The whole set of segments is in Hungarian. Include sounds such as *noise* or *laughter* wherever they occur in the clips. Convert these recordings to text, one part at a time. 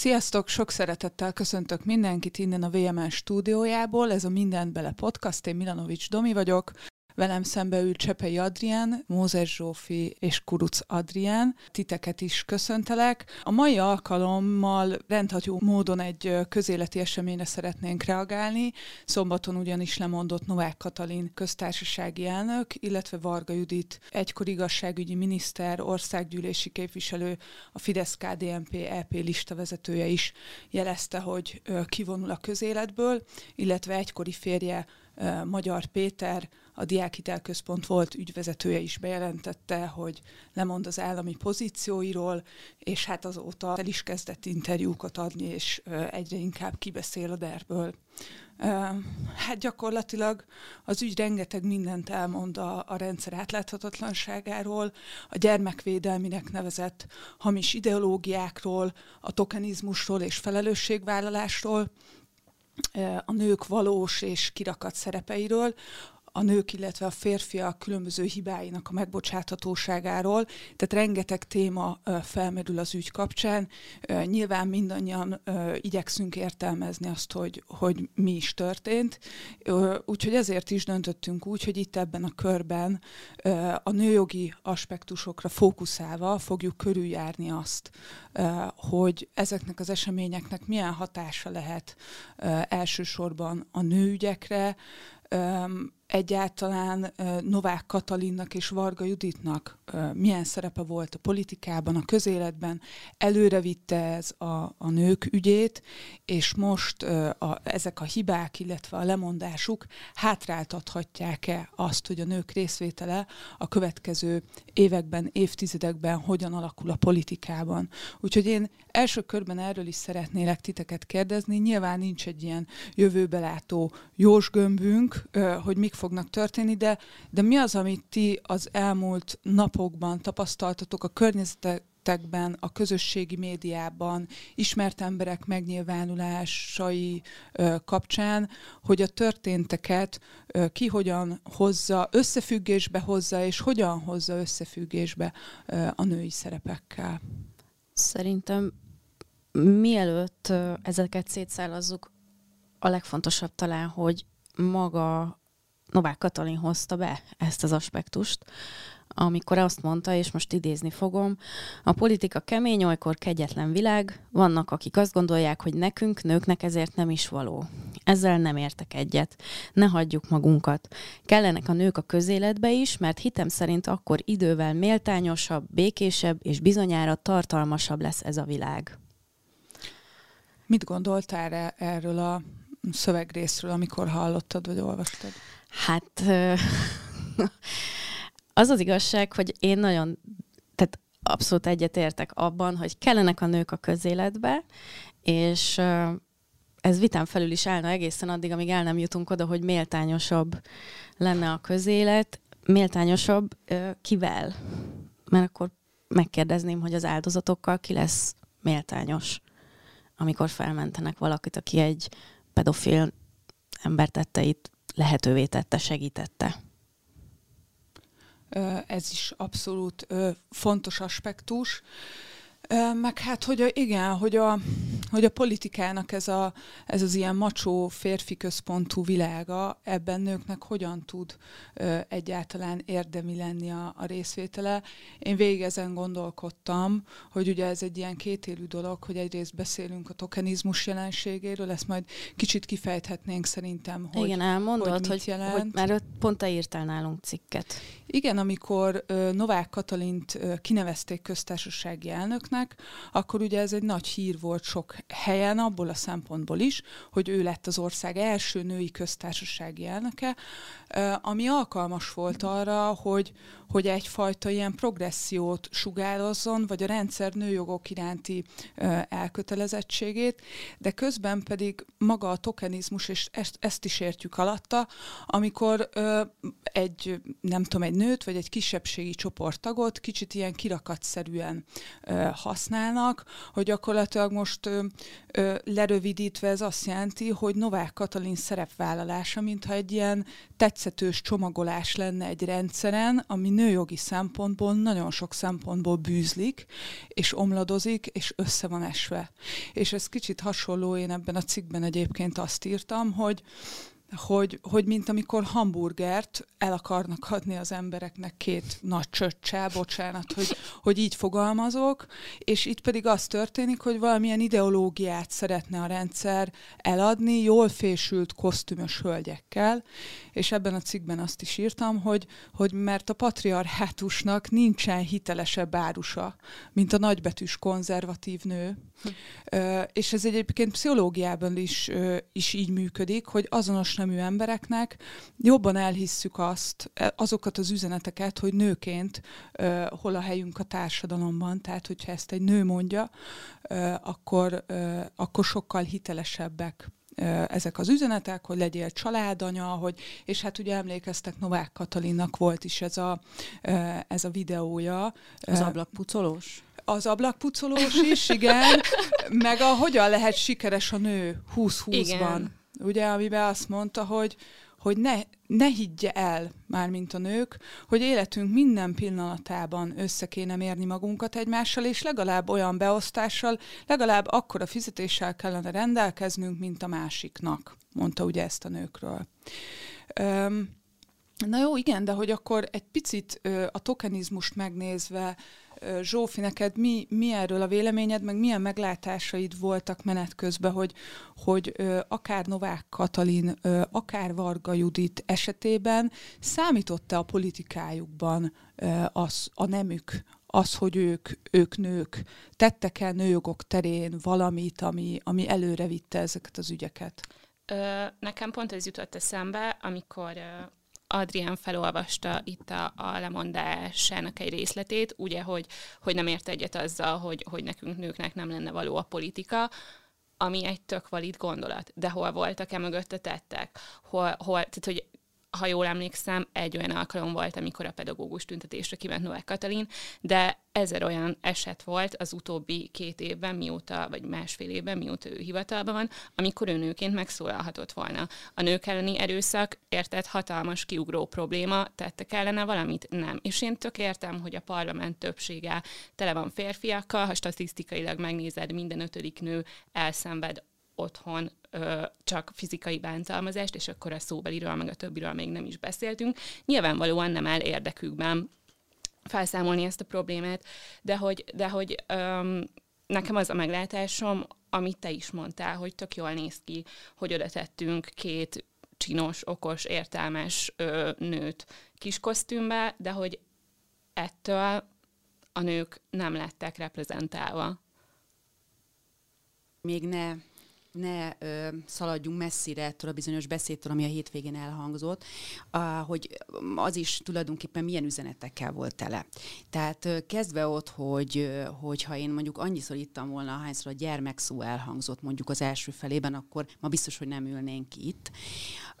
Sziasztok, sok szeretettel köszöntök mindenkit innen a VMN stúdiójából. Ez a Mindent Bele podcast, én Milanovics Domi vagyok. Velem szembe ül Csepei Adrián, Mózes Zsófi és Kuruc Adrián. Titeket is köszöntelek. A mai alkalommal rendható módon egy közéleti eseményre szeretnénk reagálni. Szombaton ugyanis lemondott Novák Katalin köztársasági elnök, illetve Varga Judit egykor igazságügyi miniszter, országgyűlési képviselő, a Fidesz-KDNP EP listavezetője is jelezte, hogy kivonul a közéletből, illetve egykori férje Magyar Péter, a Diákhitelközpont volt ügyvezetője is bejelentette, hogy lemond az állami pozícióiról, és hát azóta el is kezdett interjúkat adni, és egyre inkább kibeszél a derből. Hát gyakorlatilag az ügy rengeteg mindent elmond a, a rendszer átláthatatlanságáról, a gyermekvédelminek nevezett hamis ideológiákról, a tokenizmusról és felelősségvállalásról, a nők valós és kirakat szerepeiről, a nők, illetve a férfiak különböző hibáinak a megbocsáthatóságáról, tehát rengeteg téma felmerül az ügy kapcsán. Nyilván mindannyian igyekszünk értelmezni azt, hogy, hogy mi is történt, úgyhogy ezért is döntöttünk úgy, hogy itt ebben a körben a nőjogi aspektusokra fókuszálva fogjuk körüljárni azt, hogy ezeknek az eseményeknek milyen hatása lehet elsősorban a nőügyekre, egyáltalán Novák Katalinnak és Varga Juditnak milyen szerepe volt a politikában, a közéletben, előre vitte ez a, a nők ügyét, és most a, ezek a hibák, illetve a lemondásuk hátráltathatják-e azt, hogy a nők részvétele a következő években, évtizedekben hogyan alakul a politikában. Úgyhogy én első körben erről is szeretnélek titeket kérdezni. Nyilván nincs egy ilyen jövőbelátó jósgömbünk, hogy mik fognak történni, de, de mi az, amit ti az elmúlt napokban tapasztaltatok a környezetekben, a közösségi médiában, ismert emberek megnyilvánulásai ö, kapcsán, hogy a történteket ö, ki hogyan hozza, összefüggésbe hozza, és hogyan hozza összefüggésbe ö, a női szerepekkel? Szerintem mielőtt ezeket szétszállazzuk, a legfontosabb talán, hogy maga Novák Katalin hozta be ezt az aspektust, amikor azt mondta, és most idézni fogom, a politika kemény, olykor kegyetlen világ, vannak, akik azt gondolják, hogy nekünk, nőknek ezért nem is való. Ezzel nem értek egyet. Ne hagyjuk magunkat. Kellenek a nők a közéletbe is, mert hitem szerint akkor idővel méltányosabb, békésebb és bizonyára tartalmasabb lesz ez a világ. Mit gondoltál erről a szövegrészről, amikor hallottad vagy olvastad? Hát *laughs* az az igazság, hogy én nagyon, tehát abszolút egyetértek abban, hogy kellenek a nők a közéletbe, és ez vitán felül is állna egészen addig, amíg el nem jutunk oda, hogy méltányosabb lenne a közélet. Méltányosabb kivel? Mert akkor megkérdezném, hogy az áldozatokkal ki lesz méltányos, amikor felmentenek valakit, aki egy pedofil embertetteit lehetővé tette, segítette. Ez is abszolút fontos aspektus. Meg hát, hogy igen, hogy a, hogy a politikának ez, a, ez az ilyen macsó, férfi központú világa, ebben nőknek hogyan tud ö, egyáltalán érdemi lenni a, a részvétele. Én végig ezen gondolkodtam, hogy ugye ez egy ilyen kétélű dolog, hogy egyrészt beszélünk a tokenizmus jelenségéről, ezt majd kicsit kifejthetnénk szerintem, hogy Igen, elmondod, hogy, hogy, jelent. hogy mert pont te írtál nálunk cikket. Igen, amikor ö, Novák Katalint ö, kinevezték köztársasági elnöknek, Györgynek, akkor ugye ez egy nagy hír volt sok helyen, abból a szempontból is, hogy ő lett az ország első női köztársasági elnöke, ami alkalmas volt arra, hogy, hogy egyfajta ilyen progressziót sugározzon, vagy a rendszer nőjogok iránti elkötelezettségét, de közben pedig maga a tokenizmus, és ezt, ezt is értjük alatta, amikor egy, nem tudom, egy nőt, vagy egy kisebbségi csoporttagot kicsit ilyen kirakatszerűen használnak, hogy gyakorlatilag most lerövidítve ez azt jelenti, hogy Novák Katalin szerepvállalása, mintha egy ilyen tetszetős csomagolás lenne egy rendszeren, ami nőjogi szempontból nagyon sok szempontból bűzlik, és omladozik, és össze van esve. És ez kicsit hasonló, én ebben a cikkben egyébként azt írtam, hogy hogy, hogy mint amikor hamburgert el akarnak adni az embereknek két nagy csöccsel, bocsánat, hogy, hogy így fogalmazok, és itt pedig az történik, hogy valamilyen ideológiát szeretne a rendszer eladni jól fésült kosztümös hölgyekkel, és ebben a cikkben azt is írtam, hogy, hogy mert a patriarhátusnak nincsen hitelesebb árusa, mint a nagybetűs konzervatív nő, és ez egyébként pszichológiában is, is így működik, hogy azonos nemű embereknek jobban elhisszük azt, e, azokat az üzeneteket, hogy nőként hol a helyünk a társadalomban, tehát hogyha ezt egy nő mondja, akkor, akkor sokkal hitelesebbek ezek az üzenetek, hogy legyél családanya, hogy, és hát ugye emlékeztek, Novák Katalinnak volt is ez a, ez a videója. Az ablakpucolós? Az ablakpucolós is, igen, *laughs* meg a hogyan lehet sikeres a nő 20-20-ban. Ugye, amiben azt mondta, hogy, hogy ne, ne higgye el, már mint a nők, hogy életünk minden pillanatában össze kéne mérni magunkat egymással, és legalább olyan beosztással, legalább akkora fizetéssel kellene rendelkeznünk, mint a másiknak, mondta ugye ezt a nőkről. Öm, na jó, igen, de hogy akkor egy picit ö, a tokenizmust megnézve, Zsófi, neked mi, mi erről a véleményed, meg milyen meglátásaid voltak menet közben, hogy, hogy akár Novák Katalin, akár Varga Judit esetében számított-e a politikájukban az, a nemük, az, hogy ők, ők nők tettek-e nőjogok terén valamit, ami, ami előre vitte ezeket az ügyeket? Nekem pont ez jutott eszembe, amikor Adrián felolvasta itt a, a lemondásának egy részletét, ugye, hogy, hogy nem ért egyet azzal, hogy, hogy nekünk nőknek nem lenne való a politika, ami egy tök valid gondolat. De hol voltak-e mögötte tettek? Hol, hol, tehát, hogy ha jól emlékszem, egy olyan alkalom volt, amikor a pedagógus tüntetésre kiment Novák Katalin, de ezer olyan eset volt az utóbbi két évben, mióta, vagy másfél évben, mióta ő hivatalban van, amikor ő nőként megszólalhatott volna. A nők elleni erőszak, érted, hatalmas kiugró probléma, tettek ellene valamit? Nem. És én tök értem, hogy a parlament többsége tele van férfiakkal, ha statisztikailag megnézed, minden ötödik nő elszenved otthon ö, csak fizikai bántalmazást, és akkor a szóbeliről, meg a többiről még nem is beszéltünk. Nyilvánvalóan nem áll érdekükben felszámolni ezt a problémát, de hogy, de hogy öm, nekem az a meglátásom, amit te is mondtál, hogy tök jól néz ki, hogy oda tettünk két csinos, okos, értelmes ö, nőt kis kosztümbe, de hogy ettől a nők nem lettek reprezentálva. Még ne ne ö, szaladjunk messzire ettől a bizonyos beszédtől, ami a hétvégén elhangzott, uh, hogy az is tulajdonképpen milyen üzenetekkel volt tele. Tehát ö, kezdve ott, hogy, hogyha én mondjuk annyiszor ittam volna, hányszor a gyermek szó elhangzott mondjuk az első felében, akkor ma biztos, hogy nem ülnénk itt.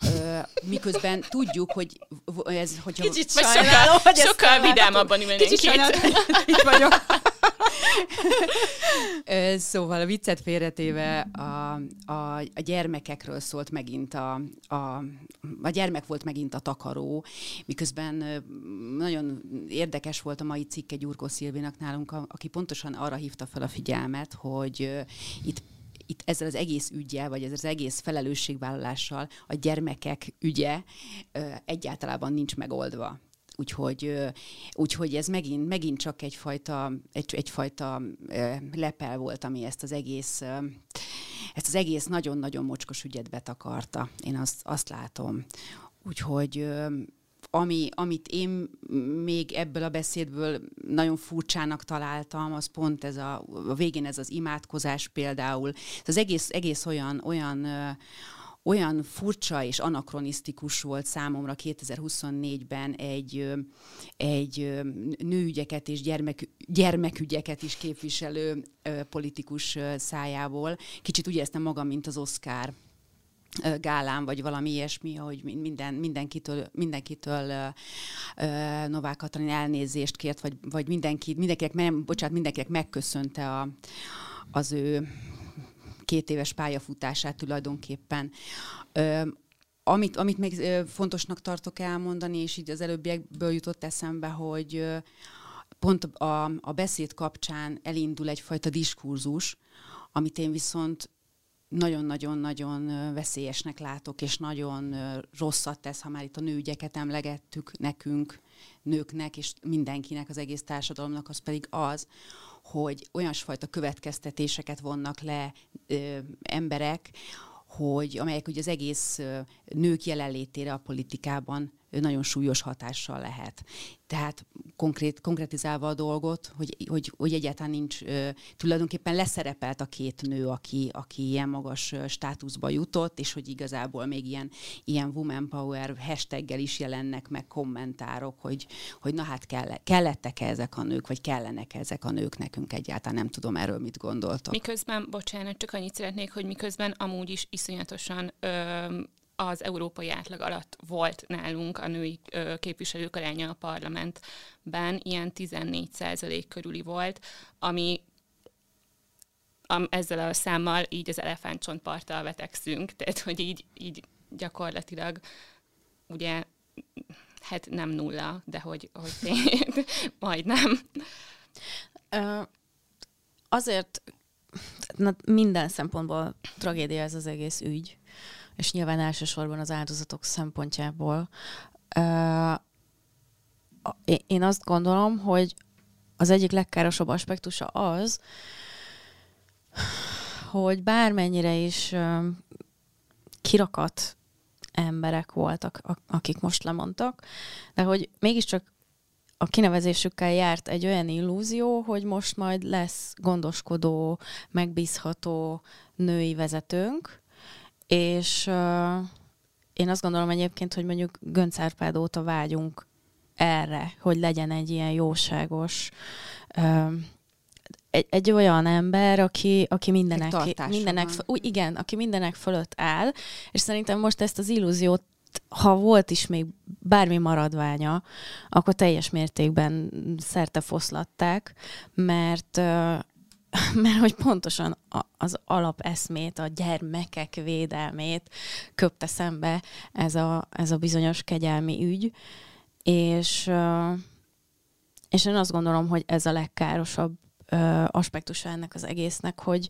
Ö, miközben tudjuk, hogy ez, hogyha... Kicsit sajnálom, hogy sokkal vidámabban ülnénk Kicsit sajnálom, itt vagyok. Szóval a viccet félretéve a, a, a gyermekekről szólt megint a, a, a gyermek volt megint a takaró, miközben nagyon érdekes volt a mai cikke Gyurkó Szilvénak nálunk, aki pontosan arra hívta fel a figyelmet, hogy itt itt ezzel az egész ügyel, vagy ezzel az egész felelősségvállalással a gyermekek ügye egyáltalán nincs megoldva. Úgyhogy, úgyhogy ez megint, megint csak egyfajta, egy, egyfajta lepel volt, ami ezt az egész ezt az egész nagyon-nagyon mocskos ügyet betakarta. Én azt, azt látom. Úgyhogy ami, amit én még ebből a beszédből nagyon furcsának találtam, az pont ez a, a végén ez az imádkozás például. Ez az egész, egész olyan, olyan olyan furcsa és anakronisztikus volt számomra 2024-ben egy, egy nőügyeket és gyermek, gyermekügyeket is képviselő politikus szájából. Kicsit úgy éreztem magam, mint az Oscar gálán, vagy valami ilyesmi, hogy minden, mindenkitől, mindenkitől Novák Katalin elnézést kért, vagy, vagy mindenki, mindenkinek, nem, bocsánat, mindenkinek megköszönte a, az ő két éves pályafutását tulajdonképpen. Uh, amit, amit még fontosnak tartok elmondani, és így az előbbiekből jutott eszembe, hogy pont a, a beszéd kapcsán elindul egyfajta diskurzus, amit én viszont nagyon-nagyon-nagyon veszélyesnek látok, és nagyon rosszat tesz, ha már itt a nőügyeket emlegettük nekünk, nőknek, és mindenkinek, az egész társadalomnak, az pedig az, hogy olyasfajta következtetéseket vonnak le ö, emberek, hogy amelyek ugye az egész nők jelenlétére a politikában nagyon súlyos hatással lehet. Tehát konkrét, konkrétizálva a dolgot, hogy, hogy, hogy egyáltalán nincs, tulajdonképpen leszerepelt a két nő, aki, aki ilyen magas státuszba jutott, és hogy igazából még ilyen, ilyen woman power hashtaggel is jelennek meg kommentárok, hogy, hogy na hát kell, kellettek -e ezek a nők, vagy kellenek ezek a nők nekünk egyáltalán, nem tudom erről mit gondoltok. Miközben, bocsánat, csak annyit szeretnék, hogy miközben amúgy is iszonyatosan ö, az európai átlag alatt volt nálunk a női képviselők aránya a parlamentben, ilyen 14 százalék körüli volt, ami am, ezzel a számmal így az elefántcsontparttal vetekszünk, *laughs* tehát hogy így, így gyakorlatilag ugye hát nem nulla, de hogy, hogy tény, *laughs* majdnem. Uh, azért na, minden szempontból tragédia ez az egész ügy és nyilván elsősorban az áldozatok szempontjából. Én azt gondolom, hogy az egyik legkárosabb aspektusa az, hogy bármennyire is kirakat emberek voltak, akik most lemondtak, de hogy mégiscsak a kinevezésükkel járt egy olyan illúzió, hogy most majd lesz gondoskodó, megbízható női vezetőnk, és uh, én azt gondolom egyébként, hogy mondjuk Gönc Árpád óta vágyunk erre, hogy legyen egy ilyen jóságos, uh, egy, egy olyan ember, aki, aki mindenek, mindenek, úgy, igen, aki mindenek fölött áll, és szerintem most ezt az illúziót ha volt is még bármi maradványa, akkor teljes mértékben szerte foszlatták, mert *laughs* mert hogy pontosan az alapeszmét, a gyermekek védelmét köpte szembe ez a, ez a bizonyos kegyelmi ügy, és, és én azt gondolom, hogy ez a legkárosabb aspektusa ennek az egésznek, hogy,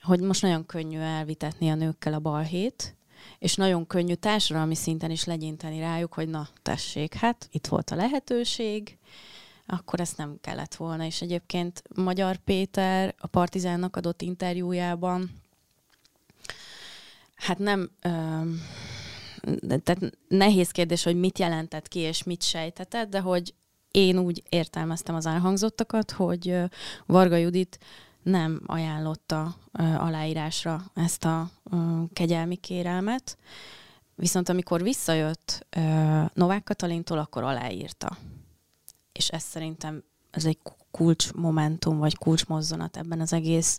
hogy most nagyon könnyű elvitetni a nőkkel a balhét, és nagyon könnyű társadalmi szinten is legyinteni rájuk, hogy na, tessék, hát itt volt a lehetőség, akkor ezt nem kellett volna. És egyébként Magyar Péter a Partizánnak adott interjújában hát nem... Öm, tehát nehéz kérdés, hogy mit jelentett ki, és mit sejtetett, de hogy én úgy értelmeztem az elhangzottakat, hogy Varga Judit nem ajánlotta aláírásra ezt a kegyelmi kérelmet, viszont amikor visszajött Novák Katalintól, akkor aláírta és ez szerintem ez egy kulcsmomentum, vagy kulcsmozzanat ebben az egész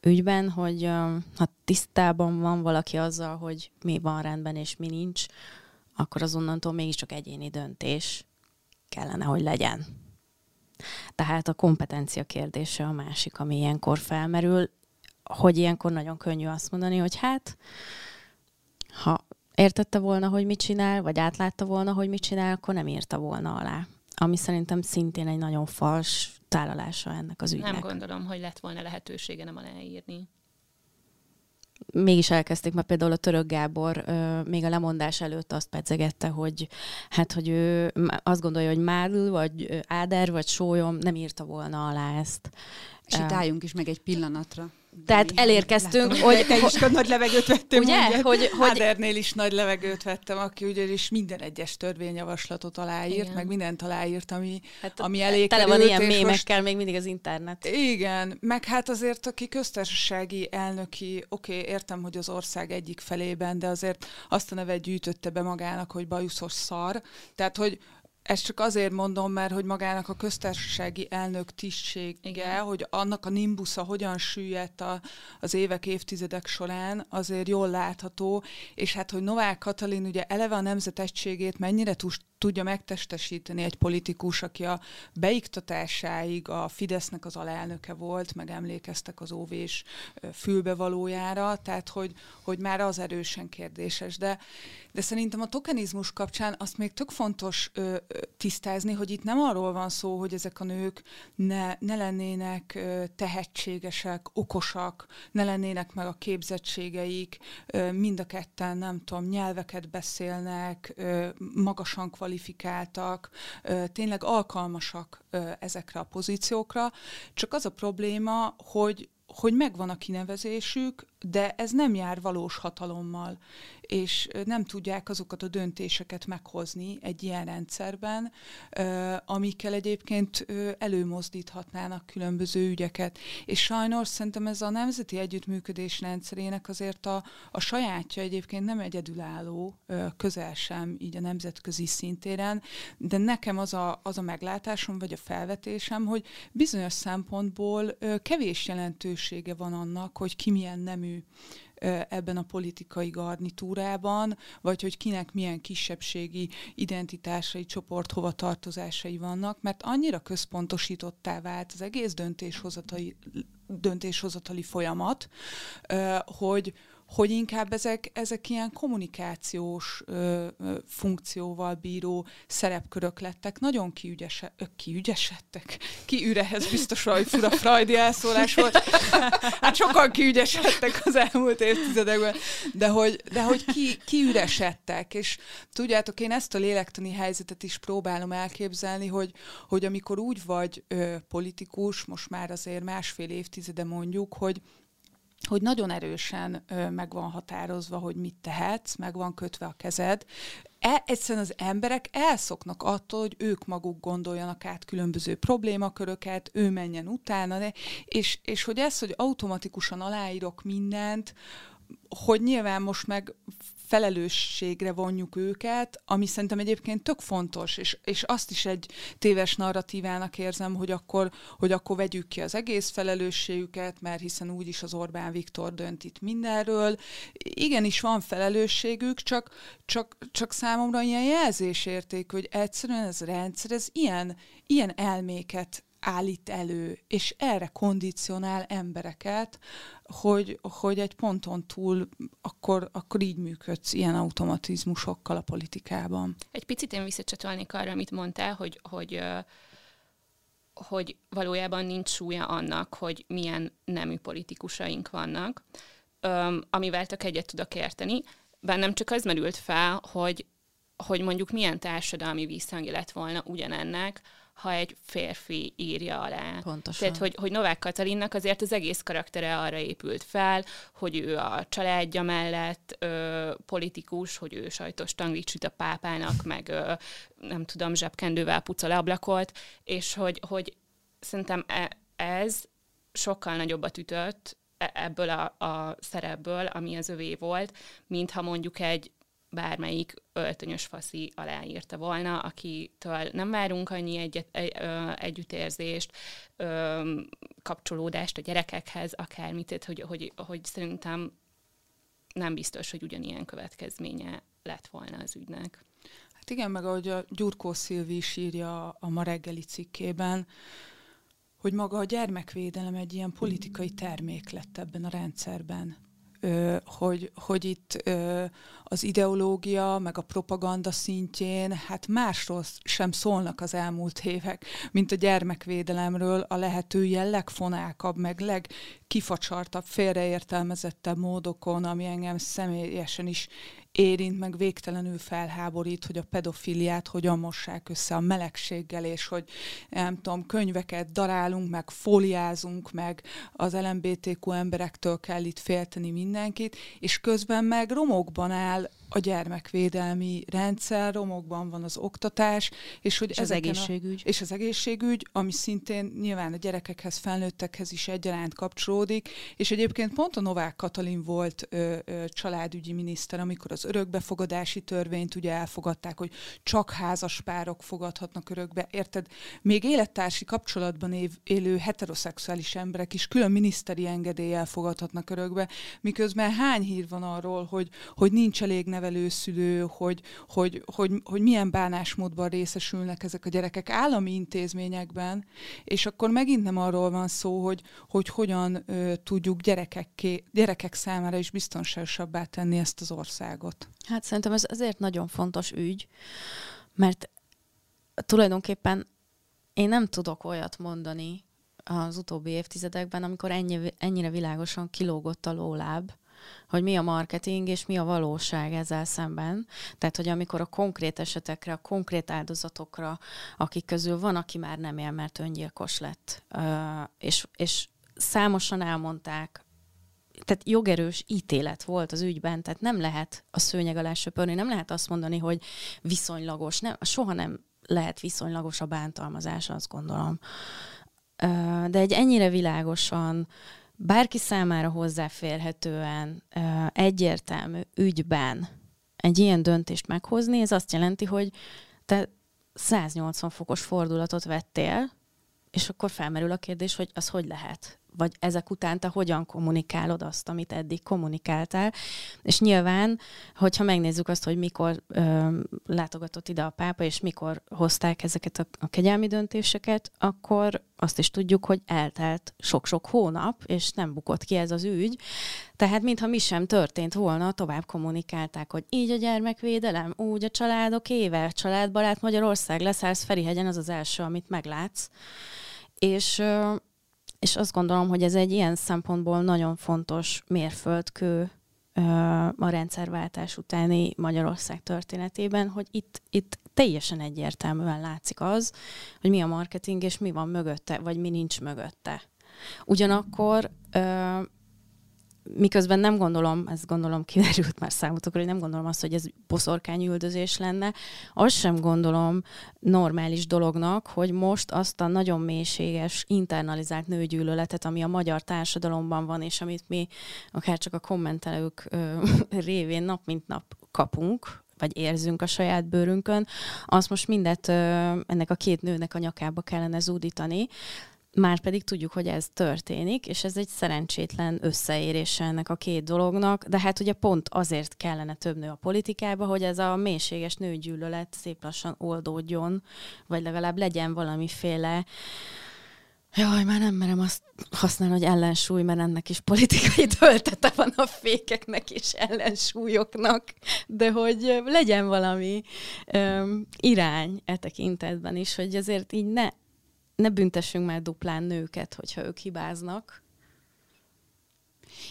ügyben, hogy ha tisztában van valaki azzal, hogy mi van rendben és mi nincs, akkor azonnantól mégiscsak egyéni döntés kellene, hogy legyen. Tehát a kompetencia kérdése a másik, ami ilyenkor felmerül, hogy ilyenkor nagyon könnyű azt mondani, hogy hát, ha értette volna, hogy mit csinál, vagy átlátta volna, hogy mit csinál, akkor nem írta volna alá ami szerintem szintén egy nagyon fals tálalása ennek az ügynek. Nem gondolom, hogy lett volna lehetősége nem aláírni. Mégis elkezdték, mert például a Török Gábor még a lemondás előtt azt pedzegette, hogy hát, hogy ő azt gondolja, hogy Mádl, vagy Áder, vagy Sólyom nem írta volna alá ezt. És itt álljunk is meg egy pillanatra. Tehát elérkeztünk, Látom, hogy... Te is nagy levegőt vettem. Ugye? Ugye? Hogy, hogy... Ádernél is nagy levegőt vettem, aki ugyanis minden egyes törvényjavaslatot aláírt, Igen. meg mindent aláírt, ami, hát, ami elé Tele van ilyen mémekkel most... még mindig az internet. Igen, meg hát azért, aki köztársasági elnöki, oké, okay, értem, hogy az ország egyik felében, de azért azt a nevet gyűjtötte be magának, hogy bajuszos szar. Tehát, hogy ezt csak azért mondom, mert hogy magának a köztársasági elnök tisztsége, Igen. hogy annak a nimbusza hogyan süllyedt a, az évek, évtizedek során, azért jól látható, és hát, hogy Novák Katalin ugye eleve a nemzet egységét mennyire tudja megtestesíteni egy politikus, aki a beiktatásáig a Fidesznek az alelnöke volt, meg emlékeztek az óvés fülbevalójára, tehát hogy, hogy már az erősen kérdéses. De, de szerintem a tokenizmus kapcsán azt még tök fontos ö, tisztázni, hogy itt nem arról van szó, hogy ezek a nők ne, ne lennének tehetségesek, okosak, ne lennének meg a képzettségeik, mind a ketten, nem tudom, nyelveket beszélnek, magasan kvalifikáltak, tényleg alkalmasak ezekre a pozíciókra, csak az a probléma, hogy hogy megvan a kinevezésük, de ez nem jár valós hatalommal és nem tudják azokat a döntéseket meghozni egy ilyen rendszerben, amikkel egyébként előmozdíthatnának különböző ügyeket. És sajnos szerintem ez a nemzeti együttműködés rendszerének azért a, a sajátja egyébként nem egyedülálló, közel sem így a nemzetközi szintéren, de nekem az a, az a meglátásom, vagy a felvetésem, hogy bizonyos szempontból kevés jelentősége van annak, hogy ki milyen nemű ebben a politikai garnitúrában, vagy hogy kinek milyen kisebbségi identitásai, csoport hova tartozásai vannak, mert annyira központosítottá vált az egész döntéshozatali, döntéshozatali folyamat, hogy, hogy inkább ezek, ezek ilyen kommunikációs ö, ö, funkcióval bíró szerepkörök lettek, nagyon kiügyese, ö, kiügyesedtek, kiürehez biztos, hogy fura frajdi elszólás volt. *laughs* Hát sokan kiügyesedtek az elmúlt évtizedekben, de hogy, de hogy ki, kiüresedtek, és tudjátok, én ezt a lélektani helyzetet is próbálom elképzelni, hogy, hogy amikor úgy vagy ö, politikus, most már azért másfél évtizede mondjuk, hogy hogy nagyon erősen meg van határozva, hogy mit tehetsz, meg van kötve a kezed. E, egyszerűen az emberek elszoknak attól, hogy ők maguk gondoljanak át különböző problémaköröket, ő menjen utána, de, és, és hogy ez, hogy automatikusan aláírok mindent, hogy nyilván most meg felelősségre vonjuk őket, ami szerintem egyébként tök fontos, és, és azt is egy téves narratívának érzem, hogy akkor, hogy akkor vegyük ki az egész felelősségüket, mert hiszen úgyis az Orbán Viktor dönt itt mindenről. Igenis van felelősségük, csak, csak, csak számomra ilyen jelzésérték, hogy egyszerűen ez rendszer, ez ilyen, ilyen elméket állít elő, és erre kondicionál embereket, hogy, hogy egy ponton túl akkor, akkor így működsz ilyen automatizmusokkal a politikában. Egy picit én visszacsatolnék arra, amit mondtál, hogy, hogy, hogy valójában nincs súlya annak, hogy milyen nemű politikusaink vannak, amivel tök egyet tudok érteni. Bennem csak az merült fel, hogy, hogy mondjuk milyen társadalmi visszhangja lett volna ugyanennek, ha egy férfi írja alá. Pontosan. Tehát, hogy, hogy Novák Katalinnak azért az egész karaktere arra épült fel, hogy ő a családja mellett ö, politikus, hogy ő sajtos tanglicsit a pápának, meg ö, nem tudom, zsebkendővel pucol ablakot, és hogy, hogy szerintem e, ez sokkal nagyobbat ütött e, ebből a, a szerepből, ami az övé volt, mint ha mondjuk egy bármelyik öltönyös faszi aláírta volna, akitől nem várunk annyi egyet, egy, ö, együttérzést, ö, kapcsolódást a gyerekekhez, akármit, hogy, hogy, hogy szerintem nem biztos, hogy ugyanilyen következménye lett volna az ügynek. Hát igen, meg ahogy a Gyurkó Szilvi is írja a ma reggeli cikkében, hogy maga a gyermekvédelem egy ilyen politikai termék lett ebben a rendszerben hogy, hogy itt az ideológia, meg a propaganda szintjén, hát másról sem szólnak az elmúlt évek, mint a gyermekvédelemről a lehető legfonálkabb, meg legkifacsartabb, félreértelmezettebb módokon, ami engem személyesen is érint, meg végtelenül felháborít, hogy a pedofiliát hogyan mossák össze a melegséggel, és hogy nem tudom, könyveket darálunk, meg fóliázunk, meg az LMBTQ emberektől kell itt félteni mindenkit, és közben meg romokban áll al a gyermekvédelmi rendszer, romokban van az oktatás, és hogy és az egészségügy. A, és az egészségügy, ami szintén nyilván a gyerekekhez, felnőttekhez is egyaránt kapcsolódik, és egyébként pont a Novák Katalin volt ö, ö, családügyi miniszter, amikor az örökbefogadási törvényt ugye elfogadták, hogy csak házas párok fogadhatnak örökbe. Érted? Még élettársi kapcsolatban év, élő heteroszexuális emberek is külön miniszteri engedéllyel fogadhatnak örökbe, miközben hány hír van arról, hogy, hogy nincs elég nevelőszülő, hogy, hogy, hogy, hogy milyen bánásmódban részesülnek ezek a gyerekek állami intézményekben, és akkor megint nem arról van szó, hogy, hogy hogyan ö, tudjuk gyerekekké, gyerekek számára is biztonságosabbá tenni ezt az országot. Hát szerintem ez azért nagyon fontos ügy, mert tulajdonképpen én nem tudok olyat mondani az utóbbi évtizedekben, amikor ennyi, ennyire világosan kilógott a lóláb, hogy mi a marketing és mi a valóság ezzel szemben. Tehát, hogy amikor a konkrét esetekre, a konkrét áldozatokra, akik közül van, aki már nem él, mert öngyilkos lett, és, és számosan elmondták, tehát jogerős ítélet volt az ügyben, tehát nem lehet a szőnyeg alá söpörni, nem lehet azt mondani, hogy viszonylagos, nem, soha nem lehet viszonylagos a bántalmazás, azt gondolom. De egy ennyire világosan, bárki számára hozzáférhetően, egyértelmű ügyben egy ilyen döntést meghozni, ez azt jelenti, hogy te 180 fokos fordulatot vettél, és akkor felmerül a kérdés, hogy az hogy lehet? Vagy ezek után te hogyan kommunikálod azt, amit eddig kommunikáltál. És nyilván, hogyha megnézzük azt, hogy mikor ö, látogatott ide a pápa, és mikor hozták ezeket a, a kegyelmi döntéseket, akkor azt is tudjuk, hogy eltelt sok-sok hónap, és nem bukott ki ez az ügy. Tehát, mintha mi sem történt volna, tovább kommunikálták, hogy így a gyermekvédelem, úgy a családok éve, családbarát Magyarország, leszállsz Ferihegyen, az az első, amit meglátsz. És és azt gondolom, hogy ez egy ilyen szempontból nagyon fontos mérföldkő a rendszerváltás utáni Magyarország történetében, hogy itt, itt teljesen egyértelműen látszik az, hogy mi a marketing, és mi van mögötte, vagy mi nincs mögötte. Ugyanakkor miközben nem gondolom, ezt gondolom kiderült már számotokra, hogy nem gondolom azt, hogy ez üldözés lenne, azt sem gondolom normális dolognak, hogy most azt a nagyon mélységes, internalizált nőgyűlöletet, ami a magyar társadalomban van, és amit mi akár csak a kommentelők ö, *laughs* révén nap mint nap kapunk, vagy érzünk a saját bőrünkön, azt most mindet ö, ennek a két nőnek a nyakába kellene zúdítani, már pedig tudjuk, hogy ez történik, és ez egy szerencsétlen összeérése ennek a két dolognak, de hát ugye pont azért kellene több nő a politikába, hogy ez a mélységes nőgyűlölet szép lassan oldódjon, vagy legalább legyen valamiféle Jaj, már nem merem azt használni, hogy ellensúly, mert ennek is politikai *laughs* töltete van a fékeknek és ellensúlyoknak, de hogy legyen valami um, irány e tekintetben is, hogy azért így ne ne büntessünk már duplán nőket, hogyha ők hibáznak.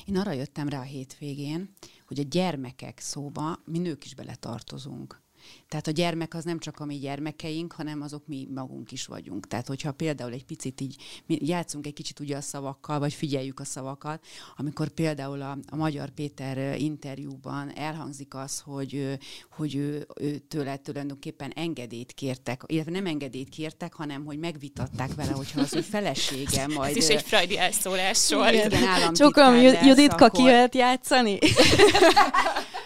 Én arra jöttem rá a hétvégén, hogy a gyermekek szóba mi nők is beletartozunk. Tehát a gyermek az nem csak a mi gyermekeink, hanem azok mi magunk is vagyunk. Tehát, hogyha például egy picit így játszunk egy kicsit ugye a szavakkal, vagy figyeljük a szavakat, amikor például a, a Magyar Péter interjúban elhangzik az, hogy, hogy ő, ő tőle tulajdonképpen engedélyt kértek, illetve nem engedélyt kértek, hanem hogy megvitatták vele, hogyha az ő felesége majd... Ez is egy frajdi elszólás sor. Igen, Csak Juditka akkor... ki játszani? *laughs*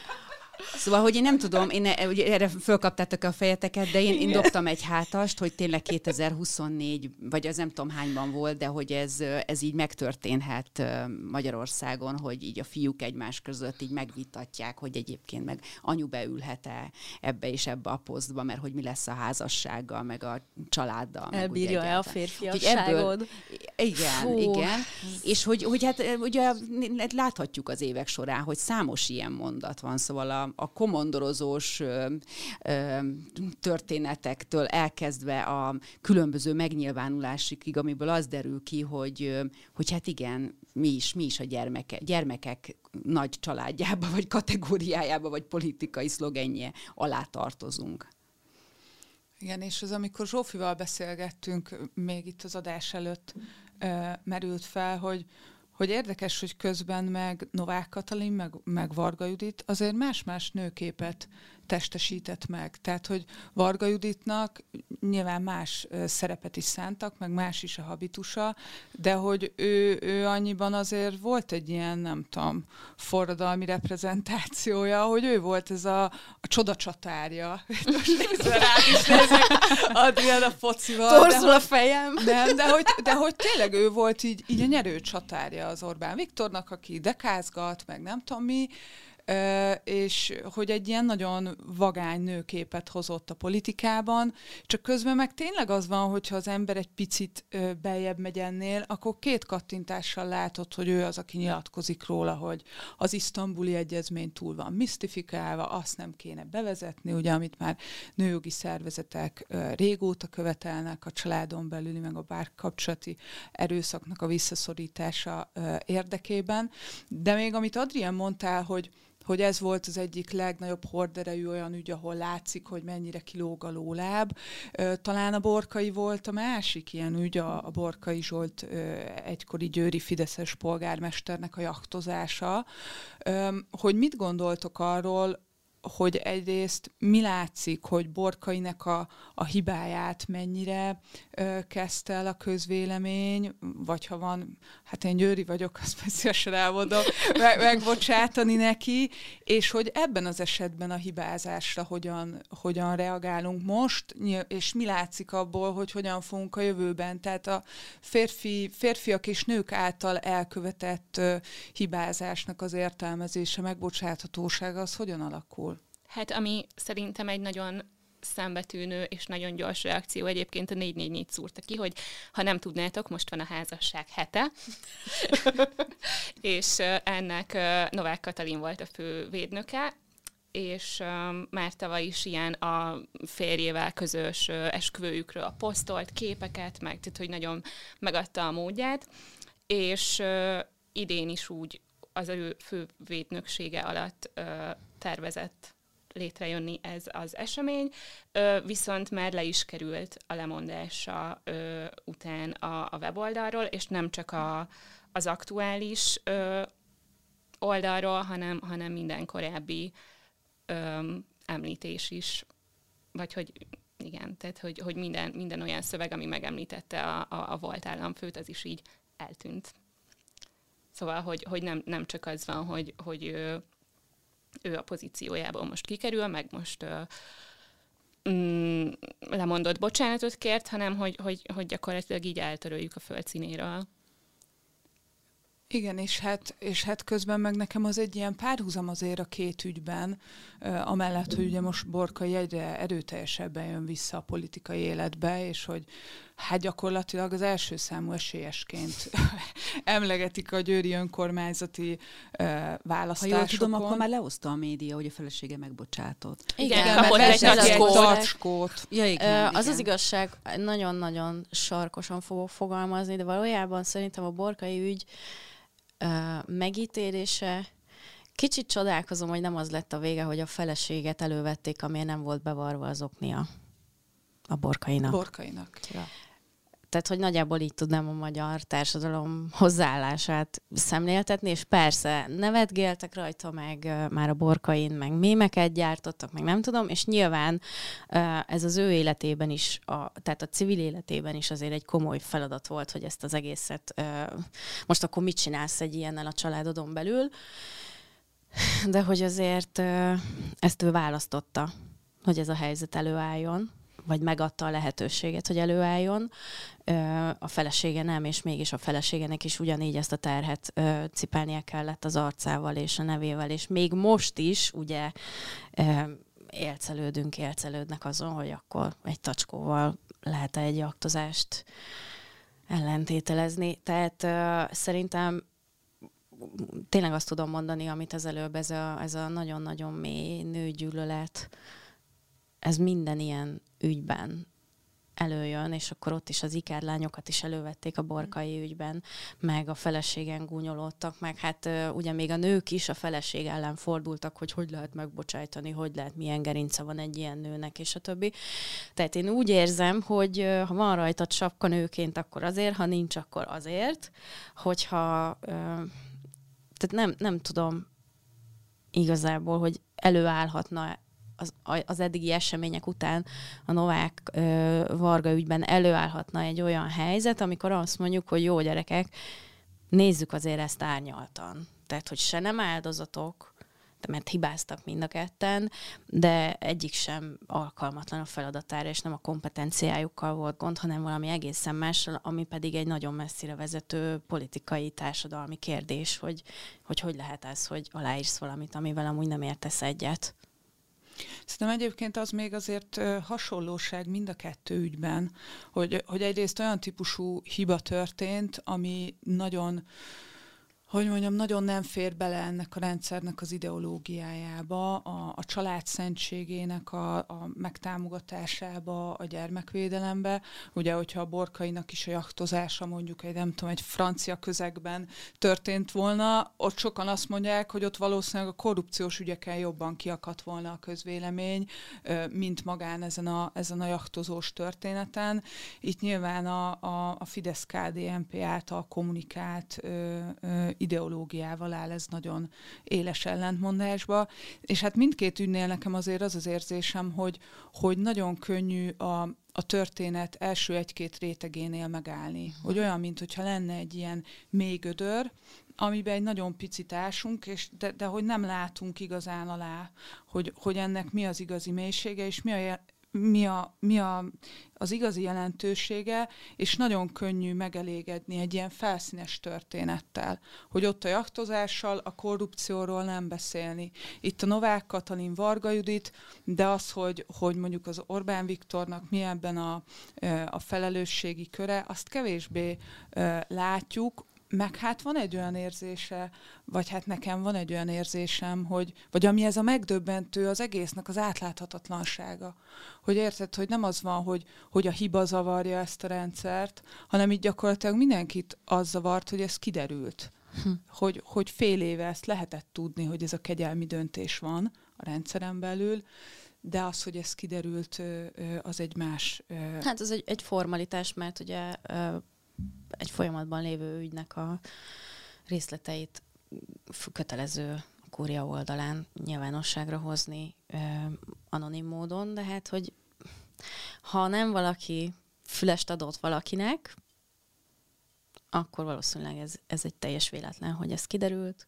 Szóval, hogy én nem tudom, én ugye erre fölkaptátok a fejeteket, de én, én dobtam egy hátast, hogy tényleg 2024, vagy az nem tudom hányban volt, de hogy ez, ez így megtörténhet Magyarországon, hogy így a fiúk egymás között így megvitatják, hogy egyébként meg anyu beülhet-e ebbe és ebbe a posztba, mert hogy mi lesz a házassággal, meg a családdal. Elbírja-e a férfiasságod? igen, Fú. igen. És hogy, hogy hát ugye láthatjuk az évek során, hogy számos ilyen mondat van, szóval a, a komondorozós ö, ö, történetektől elkezdve a különböző megnyilvánulásig, amiből az derül ki, hogy, hogy hát igen, mi is, mi is a gyermeke, gyermekek nagy családjába, vagy kategóriájába, vagy politikai szlogenje alá tartozunk. Igen, és az, amikor Zsófival beszélgettünk, még itt az adás előtt merült fel, hogy, hogy érdekes, hogy közben meg Novák Katalin, meg, meg Varga Judit azért más-más nőképet testesített meg. Tehát, hogy Varga Juditnak nyilván más szerepet is szántak, meg más is a habitusa, de hogy ő, ő annyiban azért volt egy ilyen, nem tudom, forradalmi reprezentációja, hogy ő volt ez a, a csoda csatárja. *laughs* Most rá is nézek Adrián a focival. Torzul a fejem. Nem, de hogy, de hogy tényleg ő volt így, így a nyerő csatárja az Orbán Viktornak, aki dekázgat, meg nem tudom mi, és hogy egy ilyen nagyon vagány nőképet hozott a politikában, csak közben meg tényleg az van, hogyha az ember egy picit beljebb megy ennél, akkor két kattintással látod, hogy ő az, aki nyilatkozik róla, hogy az isztambuli egyezmény túl van misztifikálva, azt nem kéne bevezetni, ugye, amit már nőjogi szervezetek régóta követelnek a családon belüli, meg a bárkapcsolati erőszaknak a visszaszorítása érdekében. De még amit Adrián mondtál, hogy hogy ez volt az egyik legnagyobb horderejű olyan ügy, ahol látszik, hogy mennyire kilóg a lóláb. Talán a Borkai volt a másik ilyen ügy, a, Borkai Zsolt egykori győri Fideszes polgármesternek a jaktozása. Hogy mit gondoltok arról, hogy egyrészt mi látszik, hogy Borkainek a, a hibáját mennyire ö, kezdte el a közvélemény, vagy ha van, hát én Győri vagyok, azt szívesen elmondom, meg, megbocsátani neki, és hogy ebben az esetben a hibázásra hogyan, hogyan reagálunk most, és mi látszik abból, hogy hogyan fogunk a jövőben. Tehát a férfi, férfiak és nők által elkövetett ö, hibázásnak az értelmezése, megbocsáthatósága, az hogyan alakul? Hát ami szerintem egy nagyon szembetűnő és nagyon gyors reakció egyébként a 444 szúrta ki, hogy ha nem tudnátok, most van a házasság hete, *laughs* és ennek Novák Katalin volt a fő védnöke, és um, már tavaly is ilyen a férjével közös uh, esküvőjükről a posztolt képeket, meg tehát, hogy nagyon megadta a módját, és uh, idén is úgy az ő fő védnöksége alatt uh, tervezett létrejönni ez az esemény, viszont már le is került a lemondása után a, a weboldalról, és nem csak a, az aktuális oldalról, hanem, hanem minden korábbi említés is, vagy hogy igen, tehát hogy, hogy minden, minden olyan szöveg, ami megemlítette a, a, a volt államfőt, az is így eltűnt. Szóval, hogy, hogy nem, nem csak az van, hogy, hogy ő a pozíciójából most kikerül, meg most mm, lemondott bocsánatot kért, hanem hogy, hogy, hogy gyakorlatilag így eltöröljük a földszínéről. Igen, és hát, és hát közben meg nekem az egy ilyen párhuzam azért a két ügyben, amellett, hogy ugye most Borkai egyre erőteljesebben jön vissza a politikai életbe, és hogy hát gyakorlatilag az első számú esélyesként *laughs* emlegetik a győri önkormányzati uh, választásokon. Ha jól tudom, akkor már lehozta a média, hogy a felesége megbocsátott. Igen, igen kapott egy tacskót. Ja, igen, uh, az igen. az igazság, nagyon-nagyon sarkosan fogok fogalmazni, de valójában szerintem a borkai ügy uh, megítélése Kicsit csodálkozom, hogy nem az lett a vége, hogy a feleséget elővették, ami nem volt bevarva az oknia a borkainak. Borkainak, ja. Tehát, hogy nagyjából így tudnám a magyar társadalom hozzáállását szemléltetni, és persze nevetgéltek rajta, meg már a borkain, meg mémeket gyártottak, meg nem tudom, és nyilván ez az ő életében is, a, tehát a civil életében is azért egy komoly feladat volt, hogy ezt az egészet, most akkor mit csinálsz egy ilyennel a családodon belül, de hogy azért ezt ő választotta, hogy ez a helyzet előálljon vagy megadta a lehetőséget, hogy előálljon. A felesége nem, és mégis a feleségenek is ugyanígy ezt a terhet cipelnie kellett az arcával és a nevével, és még most is ugye élcelődünk, élcelődnek azon, hogy akkor egy tacskóval lehet-e egy aktozást ellentételezni. Tehát uh, szerintem tényleg azt tudom mondani, amit az előbb, ez a, ez a nagyon-nagyon mély nőgyűlölet, ez minden ilyen ügyben előjön, és akkor ott is az ikárlányokat is elővették a borkai ügyben, meg a feleségen gúnyolódtak, meg hát ugye még a nők is a feleség ellen fordultak, hogy hogy lehet megbocsájtani, hogy lehet, milyen gerince van egy ilyen nőnek, és a többi. Tehát én úgy érzem, hogy ha van rajta sapka nőként, akkor azért, ha nincs, akkor azért, hogyha tehát nem, nem tudom igazából, hogy előállhatna az, az eddigi események után a Novák ö, Varga ügyben előállhatna egy olyan helyzet, amikor azt mondjuk, hogy jó gyerekek, nézzük azért ezt árnyaltan. Tehát, hogy se nem áldozatok, mert hibáztak mind a ketten, de egyik sem alkalmatlan a feladatára, és nem a kompetenciájukkal volt gond, hanem valami egészen mással, ami pedig egy nagyon messzire vezető politikai, társadalmi kérdés, hogy hogy, hogy lehet ez, hogy aláírsz valamit, amivel amúgy nem értesz egyet. Szerintem egyébként az még azért hasonlóság mind a kettő ügyben, hogy, hogy egyrészt olyan típusú hiba történt, ami nagyon hogy mondjam, nagyon nem fér bele ennek a rendszernek az ideológiájába, a, a család szentségének a, a megtámogatásába, a gyermekvédelembe. Ugye, hogyha a borkainak is a jaktozása mondjuk egy, nem tudom, egy francia közegben történt volna, ott sokan azt mondják, hogy ott valószínűleg a korrupciós ügyeken jobban kiakadt volna a közvélemény, mint magán ezen a, ezen a jaktozós történeten. Itt nyilván a, a, a Fidesz-KDNP által kommunikált ideológiával áll ez nagyon éles ellentmondásba, és hát mindkét ügynél nekem azért az az érzésem, hogy, hogy nagyon könnyű a, a történet első egy-két rétegénél megállni. Hogy olyan, mintha lenne egy ilyen mély gödör, amiben egy nagyon picit ásunk, és de, de hogy nem látunk igazán alá, hogy, hogy ennek mi az igazi mélysége, és mi a mi, a, mi a, az igazi jelentősége, és nagyon könnyű megelégedni egy ilyen felszínes történettel, hogy ott a jaktozással, a korrupcióról nem beszélni. Itt a Novák Katalin Varga Judit, de az, hogy, hogy mondjuk az Orbán Viktornak mi ebben a, a felelősségi köre, azt kevésbé látjuk, meg hát van egy olyan érzése, vagy hát nekem van egy olyan érzésem, hogy, vagy ami ez a megdöbbentő az egésznek az átláthatatlansága. Hogy érted, hogy nem az van, hogy, hogy a hiba zavarja ezt a rendszert, hanem így gyakorlatilag mindenkit az zavart, hogy ez kiderült. Hm. Hogy, hogy fél éve ezt lehetett tudni, hogy ez a kegyelmi döntés van a rendszeren belül, de az, hogy ez kiderült, az egy más... Hát az egy, egy formalitás, mert ugye egy folyamatban lévő ügynek a részleteit kötelező a kúria oldalán nyilvánosságra hozni ö, anonim módon, de hát, hogy ha nem valaki fülest adott valakinek, akkor valószínűleg ez, ez egy teljes véletlen, hogy ez kiderült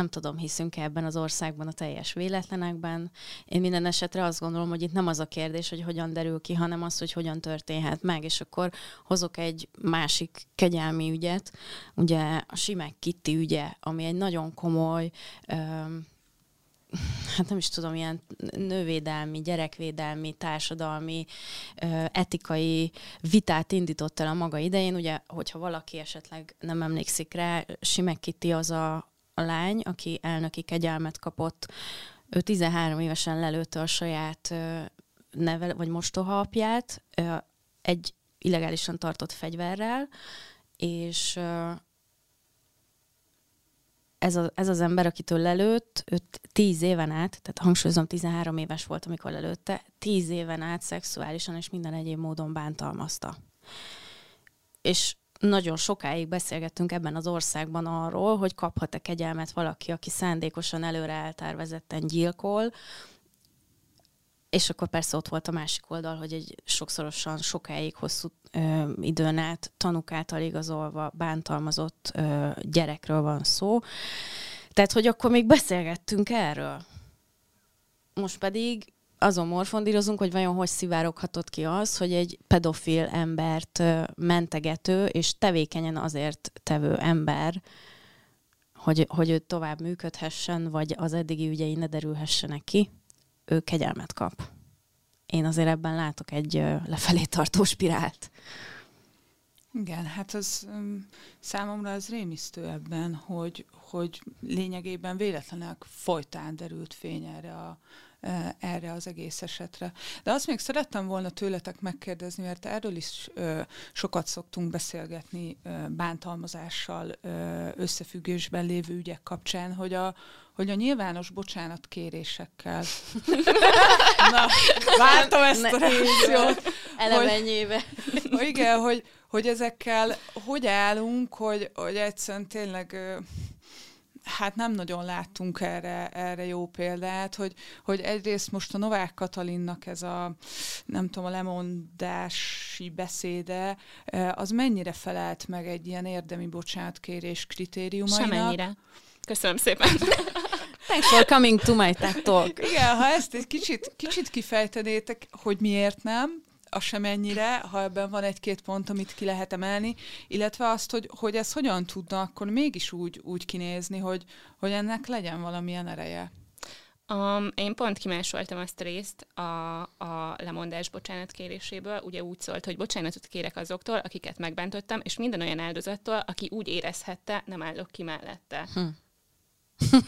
nem tudom, hiszünk -e ebben az országban a teljes véletlenekben. Én minden esetre azt gondolom, hogy itt nem az a kérdés, hogy hogyan derül ki, hanem az, hogy hogyan történhet meg, és akkor hozok egy másik kegyelmi ügyet, ugye a Simek Kitti ügye, ami egy nagyon komoly öm, hát nem is tudom, ilyen nővédelmi, gyerekvédelmi, társadalmi, etikai vitát indított el a maga idején. Ugye, hogyha valaki esetleg nem emlékszik rá, Simek Kitti az a, a lány, aki elnöki kegyelmet kapott, ő 13 évesen lelőtte a saját nevel, vagy mostoha apját egy illegálisan tartott fegyverrel, és ez, a, ez az ember, akitől lelőtt, őt tíz éven át, tehát hangsúlyozom, 13 éves volt, amikor lelőtte, tíz éven át szexuálisan és minden egyéb módon bántalmazta. És nagyon sokáig beszélgettünk ebben az országban arról, hogy kaphat-e kegyelmet valaki, aki szándékosan előre eltervezetten gyilkol, és akkor persze ott volt a másik oldal, hogy egy sokszorosan sokáig, hosszú ö, időn át tanuk által igazolva bántalmazott ö, gyerekről van szó. Tehát, hogy akkor még beszélgettünk erről. Most pedig azon morfondírozunk, hogy vajon hogy szivároghatott ki az, hogy egy pedofil embert mentegető és tevékenyen azért tevő ember, hogy, hogy ő tovább működhessen, vagy az eddigi ügyei ne derülhessenek ki, ő kegyelmet kap. Én azért ebben látok egy lefelé tartó spirált. Igen, hát az számomra az rémisztő ebben, hogy, hogy lényegében véletlenek folytán derült fény erre a, erre az egész esetre. De azt még szerettem volna tőletek megkérdezni, mert erről is sokat szoktunk beszélgetni bántalmazással összefüggésben lévő ügyek kapcsán, hogy a, hogy a nyilvános bocsánat kérésekkel. *laughs* Na, váltom ezt a reakciót. Elemenyébe. Hogy, igen, hogy, hogy ezekkel hogy állunk, hogy, hogy egyszerűen tényleg hát nem nagyon láttunk erre, erre jó példát, hogy, hogy egyrészt most a Novák Katalinnak ez a, nem tudom, a lemondási beszéde, az mennyire felelt meg egy ilyen érdemi bocsánatkérés kritériumainak? Semennyire. Köszönöm szépen. *laughs* Thanks for coming to my TED Talk. Igen, ha ezt egy kicsit, kicsit kifejtenétek, hogy miért nem, az sem ennyire, ha ebben van egy-két pont, amit ki lehet emelni, illetve azt, hogy, hogy ez hogyan tudna akkor mégis úgy, úgy kinézni, hogy, hogy ennek legyen valamilyen ereje. Um, én pont kimásoltam azt a részt a, a lemondás bocsánat kéréséből. Ugye úgy szólt, hogy bocsánatot kérek azoktól, akiket megbántottam, és minden olyan áldozattól, aki úgy érezhette, nem állok ki mellette. Hm. *laughs*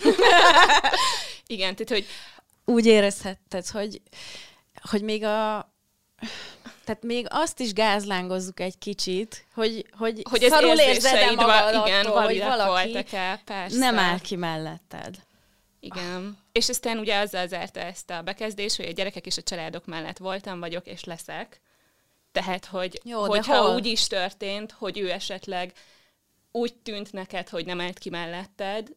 Igen, tehát hogy... Úgy érezhetted, hogy, hogy még a, tehát még azt is gázlángozzuk egy kicsit, hogy, hogy, hogy szarul érzed magad igen, attól, hogy valaki el, persze. nem áll ki melletted. Igen. És aztán ugye azzal zárta ezt a bekezdés, hogy a gyerekek és a családok mellett voltam, vagyok és leszek. Tehát, hogy Jó, hogyha hol? úgy is történt, hogy ő esetleg úgy tűnt neked, hogy nem állt ki melletted,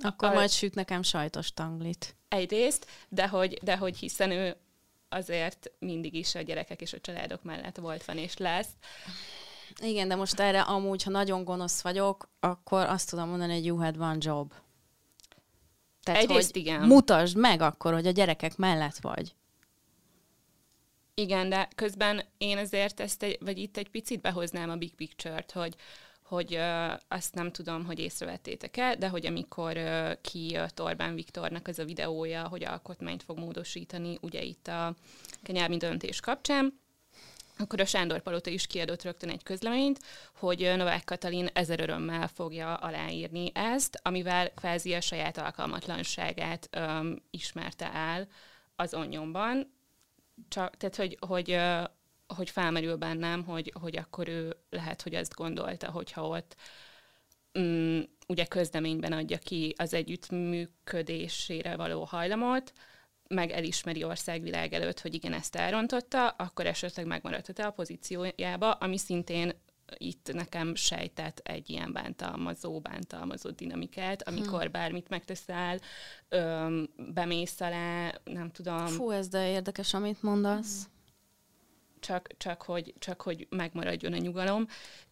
akkor a, majd süt nekem sajtos tanglit. Egyrészt, de hogy, de hogy hiszen ő azért mindig is a gyerekek és a családok mellett volt, van és lesz. Igen, de most erre amúgy, ha nagyon gonosz vagyok, akkor azt tudom mondani, hogy you had one job. Tehát, Egyrészt hogy igen. mutasd meg akkor, hogy a gyerekek mellett vagy. Igen, de közben én azért ezt, egy, vagy itt egy picit behoznám a big picture-t, hogy, hogy uh, azt nem tudom, hogy észrevettétek-e, de hogy amikor uh, kijött Orbán Viktornak az a videója, hogy alkotmányt fog módosítani, ugye itt a kenyelmi döntés kapcsán, akkor a Sándor Palota is kiadott rögtön egy közleményt, hogy Novák Katalin ezer örömmel fogja aláírni ezt, amivel Felzi a saját alkalmatlanságát um, ismerte el az onyomban. Csak, tehát, hogy, hogy hogy felmerül bennem, hogy, hogy akkor ő lehet, hogy azt gondolta, hogyha ott um, ugye közleményben adja ki az együttműködésére való hajlamot, meg elismeri országvilág előtt, hogy igen, ezt elrontotta, akkor esetleg megmaradhat a pozíciójába, ami szintén itt nekem sejtett egy ilyen bántalmazó, bántalmazó dinamikát, amikor hmm. bármit megteszel, öm, bemész alá, nem tudom. Fú, ez de érdekes, amit mondasz. Hmm csak, csak, hogy, csak hogy megmaradjon a nyugalom,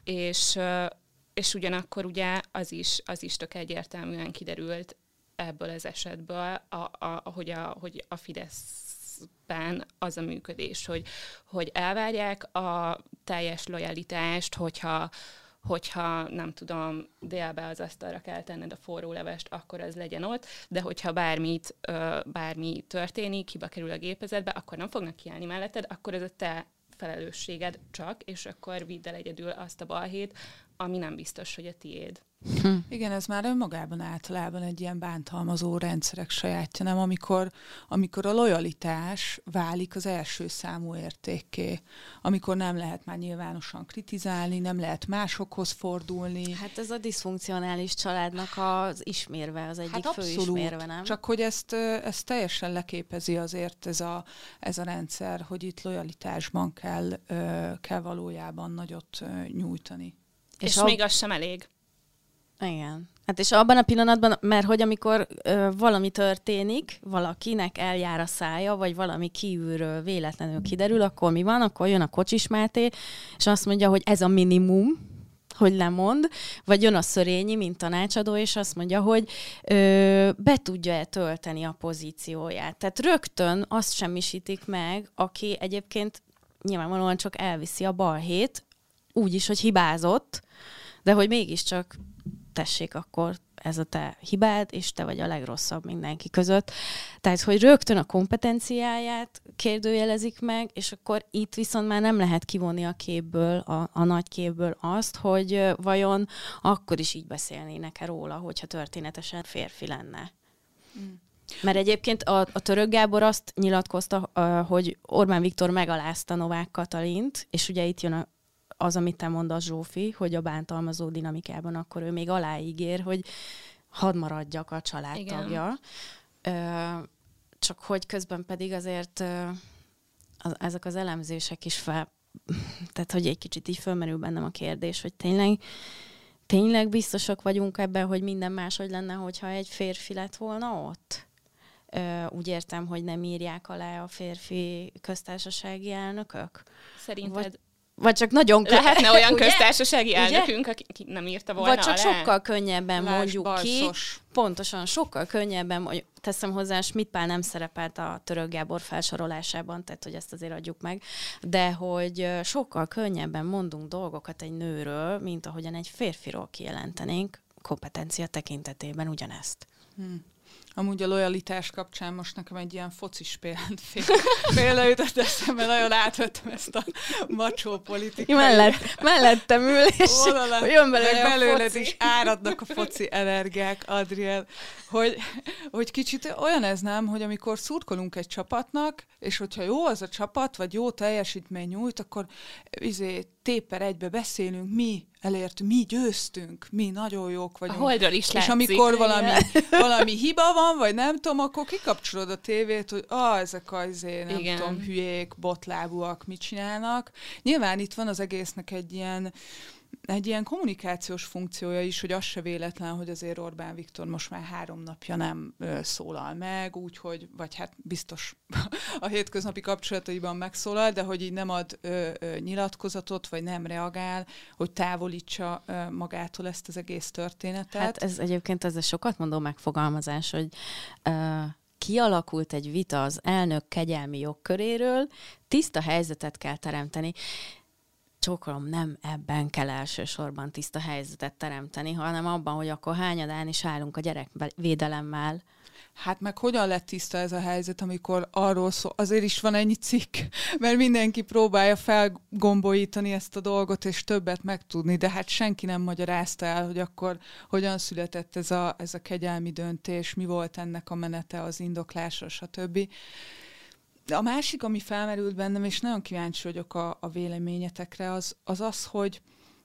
és, és ugyanakkor ugye az is, az is tök egyértelműen kiderült ebből az esetből, a, a, hogy, a, hogy a Fideszben az a működés, hogy, hogy elvárják a teljes lojalitást, hogyha, hogyha nem tudom, délbe az asztalra kell tenned a forró levest, akkor az legyen ott, de hogyha bármit, bármi történik, hiba kerül a gépezetbe, akkor nem fognak kiállni melletted, akkor ez a te felelősséged csak, és akkor vidd el egyedül azt a balhét, ami nem biztos, hogy a tiéd. Hm. Igen, ez már önmagában általában egy ilyen bántalmazó rendszerek sajátja, nem? Amikor, amikor a lojalitás válik az első számú értékké, amikor nem lehet már nyilvánosan kritizálni, nem lehet másokhoz fordulni. Hát ez a diszfunkcionális családnak az ismérve, az egyik hát fő abszolút, ismérve, nem? Csak hogy ezt, ezt teljesen leképezi azért ez a, ez a rendszer, hogy itt lojalitásban kell, kell valójában nagyot nyújtani. És, és a... még az sem elég. Igen. Hát és abban a pillanatban, mert hogy amikor ö, valami történik, valakinek eljár a szája, vagy valami kívülről véletlenül kiderül, akkor mi van? Akkor jön a kocsis Máté, és azt mondja, hogy ez a minimum, hogy lemond, vagy jön a szörényi, mint tanácsadó, és azt mondja, hogy ö, be tudja-e tölteni a pozícióját. Tehát rögtön azt semmisítik meg, aki egyébként nyilvánvalóan csak elviszi a balhét, úgy is, hogy hibázott, de hogy mégiscsak tessék, akkor ez a te hibád, és te vagy a legrosszabb mindenki között. Tehát, hogy rögtön a kompetenciáját kérdőjelezik meg, és akkor itt viszont már nem lehet kivonni a képből, a, a nagy képből azt, hogy vajon akkor is így beszélnének-e róla, hogyha történetesen férfi lenne. Mm. Mert egyébként a, a török Gábor azt nyilatkozta, hogy Orbán Viktor megalázta Novák Katalint, és ugye itt jön a, az, amit te mondasz, Zsófi, hogy a bántalmazó dinamikában akkor ő még aláígér, hogy hadd maradjak a családtagja. Igen. Csak hogy közben pedig azért ezek az elemzések is fel, tehát hogy egy kicsit így fölmerül bennem a kérdés, hogy tényleg tényleg biztosak vagyunk ebben, hogy minden máshogy lenne, hogyha egy férfi lett volna ott? úgy értem, hogy nem írják alá a férfi köztársasági elnökök? Szerinted? Vagy, vagy csak nagyon... Lehetne *laughs* olyan ugye? köztársasági elnökünk, aki nem írta volna Vagy csak alá? sokkal könnyebben Lásd, mondjuk balszos. ki. Pontosan, sokkal könnyebben, mondjuk, teszem hozzá, Schmidt Pál nem szerepelt a török Gábor felsorolásában, tehát hogy ezt azért adjuk meg, de hogy sokkal könnyebben mondunk dolgokat egy nőről, mint ahogyan egy férfiról kijelentenénk kompetencia tekintetében ugyanezt. Hmm. Amúgy a lojalitás kapcsán most nekem egy ilyen focis példa *laughs* jutott eszembe, nagyon átvettem ezt a macsó politikát. Mellett, mellettem ül, és Vonalat, jön belőle belőled is áradnak a foci energiák, Adriel, hogy, hogy kicsit olyan ez nem, hogy amikor szurkolunk egy csapatnak, és hogyha jó az a csapat, vagy jó teljesítmény nyújt, akkor izé, téper egybe beszélünk, mi elért, mi győztünk, mi nagyon jók vagyunk. A holdról is És amikor valami, valami hiba van, vagy nem tudom, akkor kikapcsolod a tévét, hogy ah, ezek az izé, nem Igen. tudom, hülyék, botlábúak mit csinálnak. Nyilván itt van az egésznek egy ilyen egy ilyen kommunikációs funkciója is, hogy az se véletlen, hogy azért Orbán Viktor most már három napja nem ö, szólal meg, úgyhogy, vagy hát biztos *laughs* a hétköznapi kapcsolataiban megszólal, de hogy így nem ad ö, ö, nyilatkozatot, vagy nem reagál, hogy távolítsa ö, magától ezt az egész történetet. Hát ez egyébként ez a sokat mondó megfogalmazás, hogy ö, kialakult egy vita az elnök kegyelmi jogköréről, tiszta helyzetet kell teremteni csókolom, nem ebben kell elsősorban tiszta helyzetet teremteni, hanem abban, hogy akkor hányadán is állunk a gyerekvédelemmel. Hát meg hogyan lett tiszta ez a helyzet, amikor arról szól, azért is van ennyi cikk, *laughs* mert mindenki próbálja felgombolítani ezt a dolgot, és többet megtudni, de hát senki nem magyarázta el, hogy akkor hogyan született ez a, ez a kegyelmi döntés, mi volt ennek a menete, az indoklása, stb. A másik, ami felmerült bennem, és nagyon kíváncsi vagyok a, a véleményetekre, az, az az, hogy,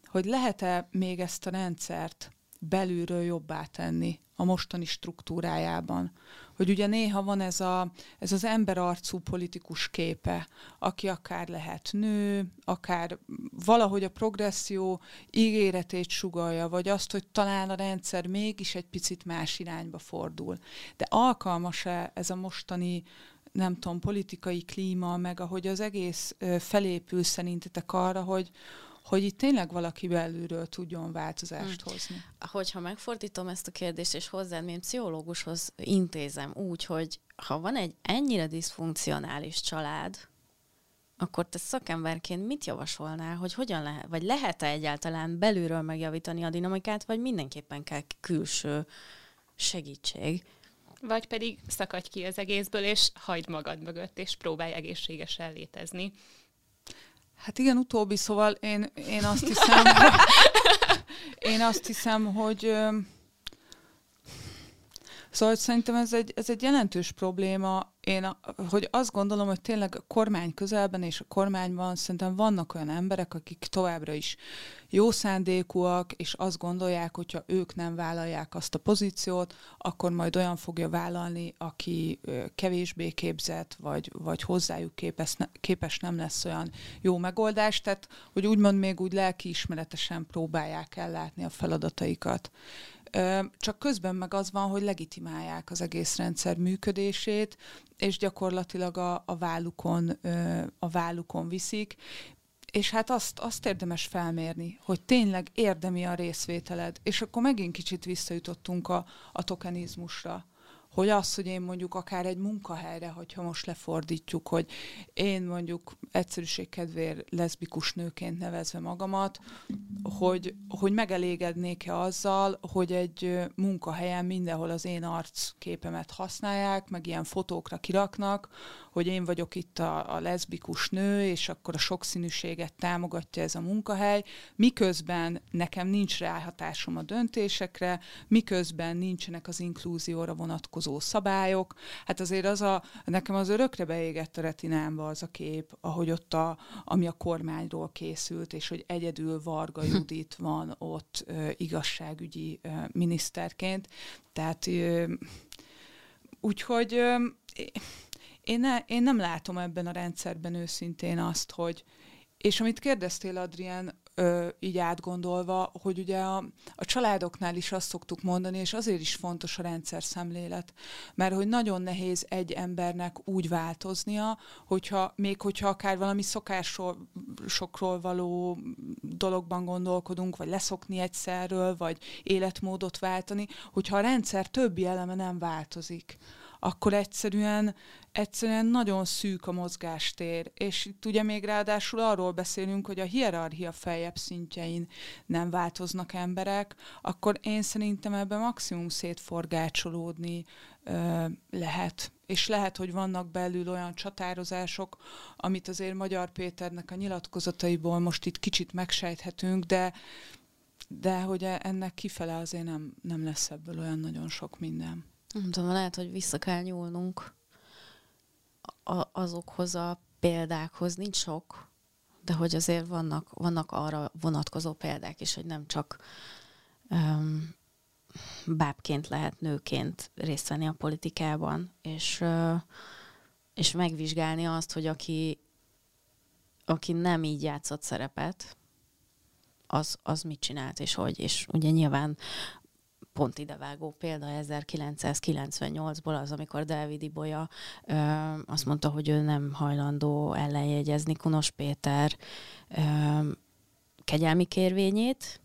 hogy lehet-e még ezt a rendszert belülről jobbá tenni a mostani struktúrájában. Hogy ugye néha van ez, a, ez az emberarcú politikus képe, aki akár lehet nő, akár valahogy a progresszió ígéretét sugalja, vagy azt, hogy talán a rendszer mégis egy picit más irányba fordul. De alkalmas-e ez a mostani nem tudom, politikai klíma, meg ahogy az egész felépül szerintetek arra, hogy, hogy itt tényleg valaki belülről tudjon változást hmm. hozni. Hogyha megfordítom ezt a kérdést, és hozzád, mint pszichológushoz intézem úgy, hogy ha van egy ennyire diszfunkcionális család, akkor te szakemberként mit javasolnál, hogy hogyan lehet, vagy lehet-e egyáltalán belülről megjavítani a dinamikát, vagy mindenképpen kell külső segítség? Vagy pedig szakadj ki az egészből, és hagyd magad mögött, és próbálj egészségesen létezni. Hát igen, utóbbi, szóval én, én azt hiszem, *laughs* én azt hiszem, hogy Szóval szerintem ez egy, ez egy jelentős probléma. Én, hogy azt gondolom, hogy tényleg a kormány közelben és a kormányban szerintem vannak olyan emberek, akik továbbra is jó szándékúak, és azt gondolják, hogyha ők nem vállalják azt a pozíciót, akkor majd olyan fogja vállalni, aki kevésbé képzett, vagy, vagy hozzájuk képes, képes nem lesz olyan jó megoldás. Tehát, hogy úgymond még úgy lelkiismeretesen próbálják ellátni a feladataikat. Csak közben meg az van, hogy legitimálják az egész rendszer működését, és gyakorlatilag a, a, vállukon, a vállukon viszik, és hát azt, azt érdemes felmérni, hogy tényleg érdemi a részvételed. És akkor megint kicsit visszajutottunk a, a tokenizmusra hogy az, hogy én mondjuk akár egy munkahelyre, hogyha most lefordítjuk, hogy én mondjuk egyszerűség kedvéért leszbikus nőként nevezve magamat, hogy, hogy megelégednék-e azzal, hogy egy munkahelyen mindenhol az én arcképemet használják, meg ilyen fotókra kiraknak, hogy én vagyok itt a, a leszbikus nő, és akkor a sokszínűséget támogatja ez a munkahely, miközben nekem nincs ráhatásom a döntésekre, miközben nincsenek az inklúzióra vonatkozó szabályok. Hát azért az a, nekem az örökre beégett a retinámba az a kép, ahogy ott a, ami a kormányról készült, és hogy egyedül Varga Judit van ott ö, igazságügyi ö, miniszterként. Tehát ö, úgyhogy ö, én, ne, én nem látom ebben a rendszerben őszintén azt, hogy és amit kérdeztél, Adrián, ö, így átgondolva, hogy ugye a, a családoknál is azt szoktuk mondani, és azért is fontos a rendszer szemlélet, mert hogy nagyon nehéz egy embernek úgy változnia, hogyha még hogyha akár valami szokásokról való dologban gondolkodunk, vagy leszokni egyszerről, vagy életmódot váltani, hogyha a rendszer többi eleme nem változik akkor egyszerűen, egyszerűen nagyon szűk a mozgástér. És itt ugye még ráadásul arról beszélünk, hogy a hierarchia feljebb szintjein nem változnak emberek, akkor én szerintem ebben maximum szétforgácsolódni ö, lehet. És lehet, hogy vannak belül olyan csatározások, amit azért Magyar Péternek a nyilatkozataiból most itt kicsit megsejthetünk, de de hogy e, ennek kifele azért nem, nem lesz ebből olyan nagyon sok minden. Nem tudom, lehet, hogy vissza kell nyúlnunk a, azokhoz a példákhoz. Nincs sok, de hogy azért vannak, vannak arra vonatkozó példák is, hogy nem csak um, bábként lehet nőként részt venni a politikában, és, uh, és megvizsgálni azt, hogy aki, aki nem így játszott szerepet, az, az mit csinált, és hogy. És ugye nyilván pont idevágó példa 1998-ból az, amikor Dávid Ibolya ö, azt mondta, hogy ő nem hajlandó ellenjegyezni Kunos Péter ö, kegyelmi kérvényét,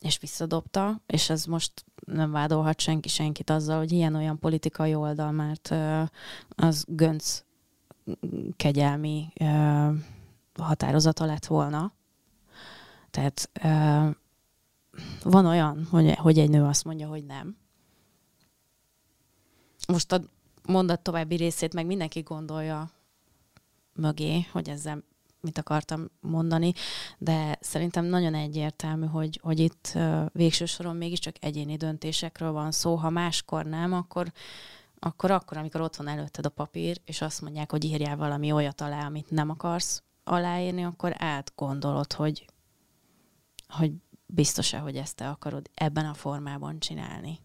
és visszadobta, és ez most nem vádolhat senki senkit azzal, hogy ilyen-olyan politikai oldal, mert ö, az Gönc kegyelmi ö, határozata lett volna. Tehát ö, van olyan, hogy, hogy egy nő azt mondja, hogy nem. Most a mondat további részét meg mindenki gondolja mögé, hogy ezzel mit akartam mondani, de szerintem nagyon egyértelmű, hogy, hogy itt végső soron mégiscsak egyéni döntésekről van szó. Ha máskor nem, akkor, akkor akkor, amikor ott van előtted a papír, és azt mondják, hogy írjál valami olyat alá, amit nem akarsz aláírni, akkor átgondolod, hogy, hogy biztos-e, hogy ezt te akarod ebben a formában csinálni?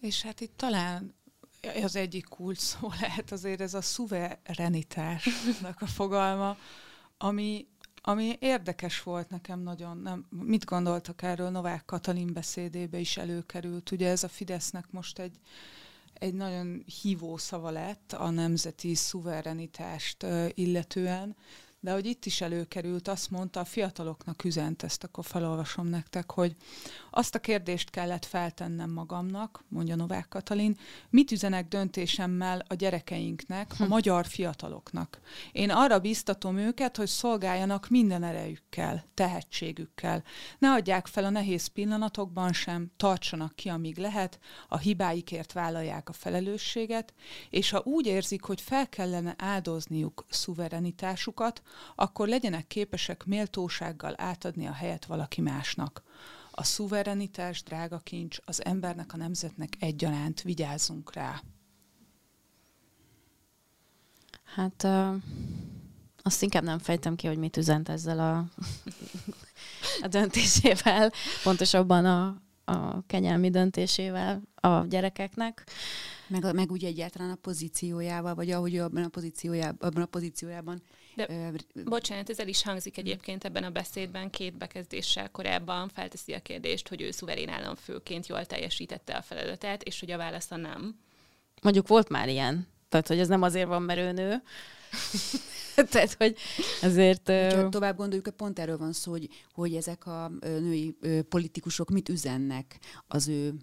És hát itt talán az egyik kulcs szó *laughs* lehet azért ez a szuverenitásnak a fogalma, ami, ami érdekes volt nekem nagyon. Nem, mit gondoltak erről? Novák Katalin beszédébe is előkerült. Ugye ez a Fidesznek most egy, egy nagyon hívó szava lett a nemzeti szuverenitást illetően, de hogy itt is előkerült, azt mondta, a fiataloknak üzent ezt, akkor felolvasom nektek, hogy azt a kérdést kellett feltennem magamnak, mondja Novák Katalin, mit üzenek döntésemmel a gyerekeinknek, a hm. magyar fiataloknak. Én arra biztatom őket, hogy szolgáljanak minden erejükkel, tehetségükkel. Ne adják fel a nehéz pillanatokban sem, tartsanak ki, amíg lehet, a hibáikért vállalják a felelősséget, és ha úgy érzik, hogy fel kellene áldozniuk szuverenitásukat, akkor legyenek képesek méltósággal átadni a helyet valaki másnak. A szuverenitás, drága kincs, az embernek, a nemzetnek egyaránt vigyázzunk rá. Hát uh, azt inkább nem fejtem ki, hogy mit üzent ezzel a, *laughs* a döntésével, pontosabban a, a kenyelmi döntésével a gyerekeknek. Meg, meg úgy egyáltalán a pozíciójával, vagy ahogy abban a pozíciójában, abban a pozíciójában de, ö, bocsánat, ez el is hangzik egyébként ebben a beszédben, két bekezdéssel korábban felteszi a kérdést, hogy ő szuverén államfőként jól teljesítette a feladatát, és hogy a válasz a nem. Mondjuk volt már ilyen. Tehát, hogy ez nem azért van, mert ő nő. *laughs* Tehát, hogy ezért... Ha tovább gondoljuk, pont erről van szó, hogy, hogy ezek a női politikusok mit üzennek az ő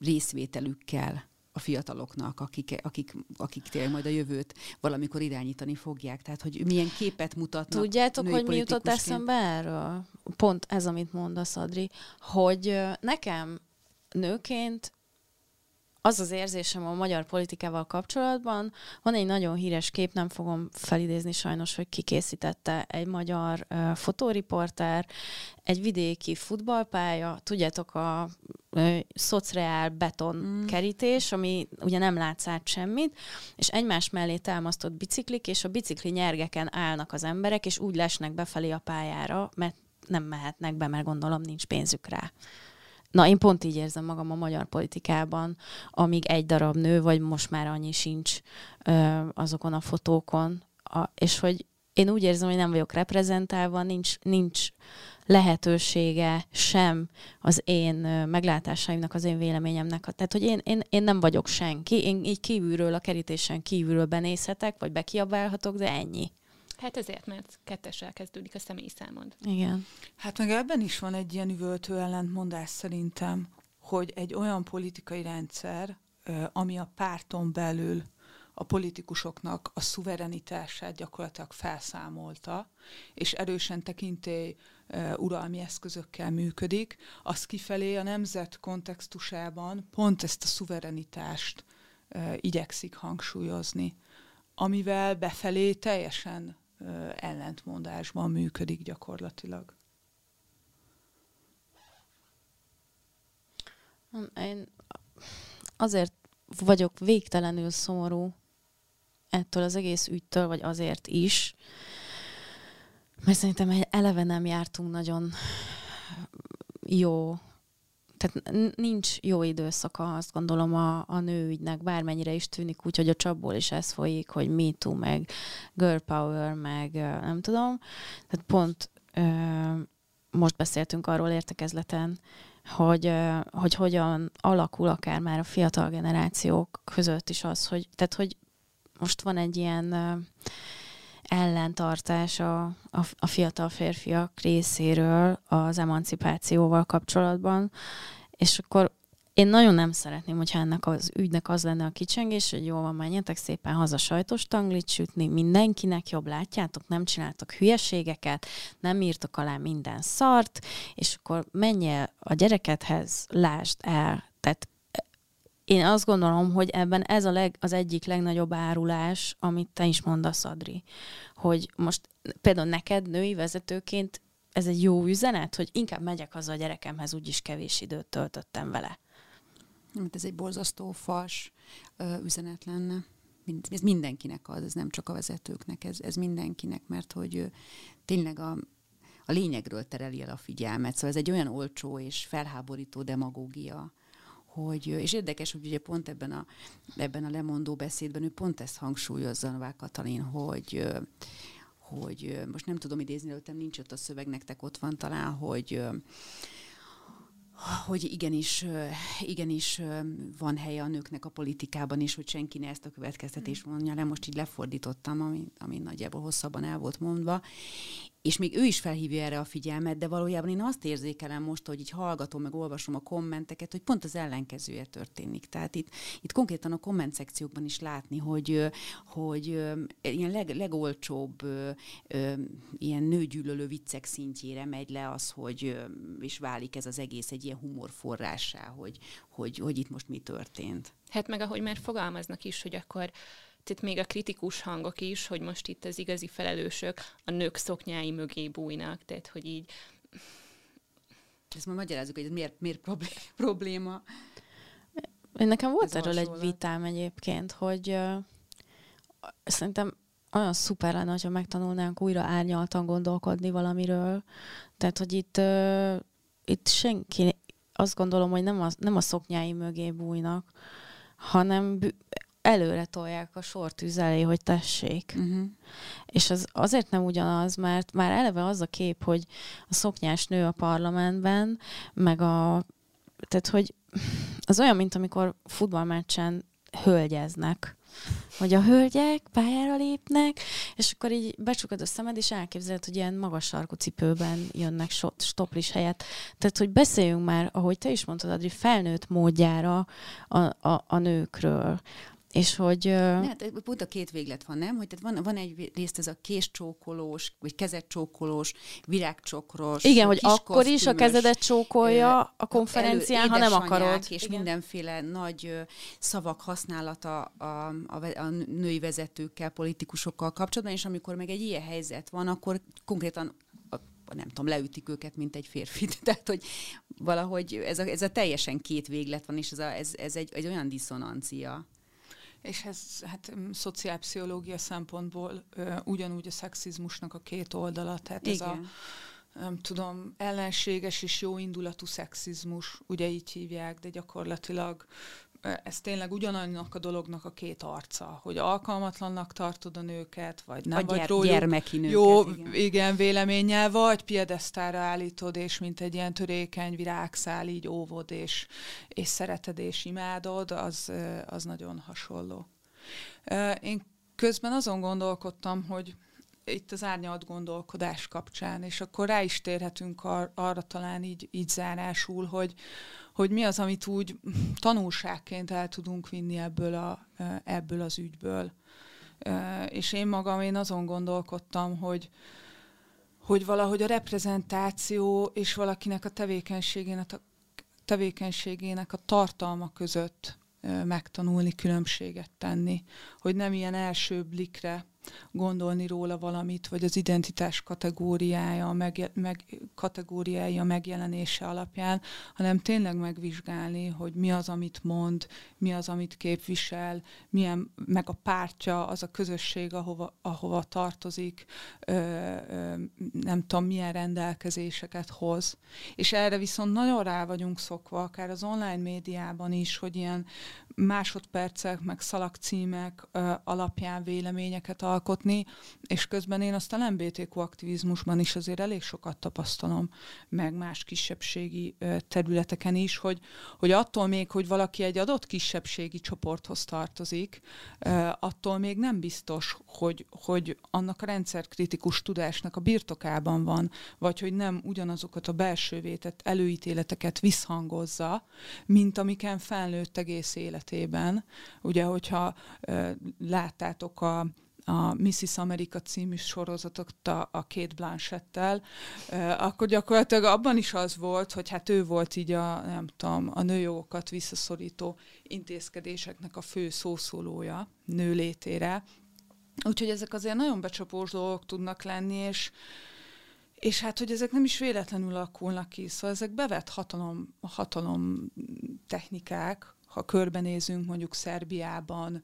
részvételükkel a fiataloknak, akik, akik, akik tényleg majd a jövőt valamikor irányítani fogják. Tehát, hogy milyen képet mutatnak Tudjátok, hogy mi jutott eszembe erről? Pont ez, amit mondasz, Adri, hogy nekem nőként az az érzésem a magyar politikával kapcsolatban, van egy nagyon híres kép, nem fogom felidézni sajnos, hogy ki készítette, egy magyar uh, fotóriporter, egy vidéki futballpálya, tudjátok, a uh, szociál beton mm. kerítés, ami ugye nem látsz át semmit, és egymás mellé támasztott biciklik, és a bicikli nyergeken állnak az emberek, és úgy lesnek befelé a pályára, mert nem mehetnek be, mert gondolom nincs pénzük rá. Na, én pont így érzem magam a magyar politikában, amíg egy darab nő, vagy most már annyi sincs ö, azokon a fotókon, a, és hogy én úgy érzem, hogy nem vagyok reprezentálva, nincs, nincs lehetősége sem az én meglátásaimnak, az én véleményemnek. Tehát, hogy én, én, én nem vagyok senki, én így kívülről, a kerítésen kívülről benézhetek, vagy bekiabálhatok, de ennyi. Hát ezért, mert kettessel kezdődik a személyi számod. Igen. Hát meg ebben is van egy ilyen üvöltő ellentmondás szerintem, hogy egy olyan politikai rendszer, ami a párton belül a politikusoknak a szuverenitását gyakorlatilag felszámolta, és erősen tekintély uralmi eszközökkel működik, az kifelé a nemzet kontextusában pont ezt a szuverenitást igyekszik hangsúlyozni, amivel befelé teljesen ellentmondásban működik gyakorlatilag. Én azért vagyok végtelenül szomorú ettől az egész ügytől, vagy azért is, mert szerintem eleve nem jártunk nagyon jó tehát nincs jó időszaka, azt gondolom a, a nőügynek, bármennyire is tűnik úgy, hogy a csapból is ez folyik, hogy Me Too, meg Girl Power, meg nem tudom. Tehát pont ö, most beszéltünk arról értekezleten, hogy, hogy hogyan alakul akár már a fiatal generációk között is az, hogy, tehát hogy most van egy ilyen ellentartás a, a, a fiatal férfiak részéről az emancipációval kapcsolatban, és akkor én nagyon nem szeretném, hogyha ennek az ügynek az lenne a kicsengés, hogy jó van, menjetek szépen haza sajtos tanglit sütni, mindenkinek jobb, látjátok, nem csináltok hülyeségeket, nem írtok alá minden szart, és akkor menjél a gyerekedhez, lásd el. Tehát én azt gondolom, hogy ebben ez a leg, az egyik legnagyobb árulás, amit te is mondasz, Adri, hogy most például neked női vezetőként ez egy jó üzenet, hogy inkább megyek haza a gyerekemhez, úgyis kevés időt töltöttem vele. Mert ez egy borzasztó fals üzenet lenne. Ez mindenkinek az, ez nem csak a vezetőknek, ez, ez mindenkinek, mert hogy tényleg a, a lényegről tereli el a figyelmet. Szóval ez egy olyan olcsó és felháborító demagógia, hogy, és érdekes, hogy ugye pont ebben a, ebben a lemondó beszédben ő pont ezt hangsúlyozza Novák Katalin, hogy hogy most nem tudom idézni, előttem nincs ott a szöveg, nektek ott van talán, hogy hogy igenis, igenis van helye a nőknek a politikában is, hogy senki ne ezt a következtetést mondja le. Most így lefordítottam, ami, ami nagyjából hosszabban el volt mondva és még ő is felhívja erre a figyelmet, de valójában én azt érzékelem most, hogy így hallgatom, meg olvasom a kommenteket, hogy pont az ellenkezője történik. Tehát itt, itt konkrétan a komment szekciókban is látni, hogy, hogy ilyen leg, legolcsóbb ilyen nőgyűlölő viccek szintjére megy le az, hogy és válik ez az egész egy ilyen humorforrássá, hogy, hogy, hogy itt most mi történt. Hát meg ahogy már fogalmaznak is, hogy akkor itt még a kritikus hangok is, hogy most itt az igazi felelősök a nők szoknyái mögé bújnak, tehát hogy így... Ezt majd magyarázzuk, hogy ez miért, miért probléma. Nekem volt ez erről egy vitám egyébként, hogy uh, szerintem olyan szuper lenne, ha megtanulnánk újra árnyaltan gondolkodni valamiről. Tehát, hogy itt, uh, itt senki, azt gondolom, hogy nem a, nem a szoknyái mögé bújnak, hanem előre tolják a sortűz elé, hogy tessék. Uh-huh. És az azért nem ugyanaz, mert már eleve az a kép, hogy a szoknyás nő a parlamentben, meg a... Tehát, hogy az olyan, mint amikor futballmeccsen hölgyeznek hogy a hölgyek pályára lépnek, és akkor így becsukod a szemed, és elképzeled, hogy ilyen magas sarkú cipőben jönnek stoplis helyett. Tehát, hogy beszéljünk már, ahogy te is mondtad, Adri, felnőtt módjára a, a, a nőkről és hogy... Ne, hát pont a két véglet van, nem? Hogy tehát van, van egy részt ez a késcsókolós, vagy kezedcsókolós, virágcsokros. Igen, hogy akkor is a kezedet csókolja a konferencián, elő, ha nem akarod. És Igen. mindenféle nagy szavak használata a, a, a női vezetőkkel, politikusokkal kapcsolatban, és amikor meg egy ilyen helyzet van, akkor konkrétan nem tudom, leütik őket, mint egy férfit. *laughs* Tehát, hogy valahogy ez a, ez a teljesen két véglet van, és ez, a, ez, ez egy, egy olyan diszonancia. És ez hát szociálpszichológia szempontból ö, ugyanúgy a szexizmusnak a két oldala, tehát Igen. ez a nem tudom, ellenséges és jó indulatú szexizmus, ugye így hívják, de gyakorlatilag ez tényleg ugyanannak a dolognak a két arca, hogy alkalmatlannak tartod a nőket, vagy nem a vagy gyere, róluk gyermeki nőket, jó, igen. igen, véleménnyel, vagy piedesztára állítod, és mint egy ilyen törékeny virágszál így óvod, és, és szereted, és imádod, az, az nagyon hasonló. Én közben azon gondolkodtam, hogy itt az árnyalt gondolkodás kapcsán, és akkor rá is térhetünk ar- arra talán így, így zárásul, hogy, hogy mi az, amit úgy tanulságként el tudunk vinni ebből, a, ebből az ügyből. És én magam, én azon gondolkodtam, hogy, hogy valahogy a reprezentáció és valakinek a tevékenységének a, tevékenységének a tartalma között megtanulni, különbséget tenni, hogy nem ilyen első blikre gondolni róla valamit, vagy az identitás kategóriája, meg, meg, kategóriája megjelenése alapján, hanem tényleg megvizsgálni, hogy mi az, amit mond, mi az, amit képvisel, milyen, meg a pártja, az a közösség, ahova, ahova tartozik, ö, ö, nem tudom, milyen rendelkezéseket hoz. És erre viszont nagyon rá vagyunk szokva, akár az online médiában is, hogy ilyen másodpercek, meg szalagcímek ö, alapján véleményeket alkotni, és közben én azt a LMBTQ aktivizmusban is azért elég sokat tapasztalom, meg más kisebbségi ö, területeken is, hogy, hogy attól még, hogy valaki egy adott kisebbségi csoporthoz tartozik, ö, attól még nem biztos, hogy, hogy annak a rendszerkritikus tudásnak a birtokában van, vagy hogy nem ugyanazokat a belső vétett előítéleteket visszhangozza, mint amiken felnőtt egész élet esetében, ugye, hogyha uh, láttátok a a Mrs. America című sorozatot a, a két Blanchettel, akkor gyakorlatilag abban is az volt, hogy hát ő volt így a, nem tudom, a nőjogokat visszaszorító intézkedéseknek a fő szószólója nő létére. Úgyhogy ezek azért nagyon becsapós dolgok tudnak lenni, és és hát, hogy ezek nem is véletlenül alakulnak ki, szóval ezek bevett hatalom, hatalom technikák, ha körbenézünk, mondjuk Szerbiában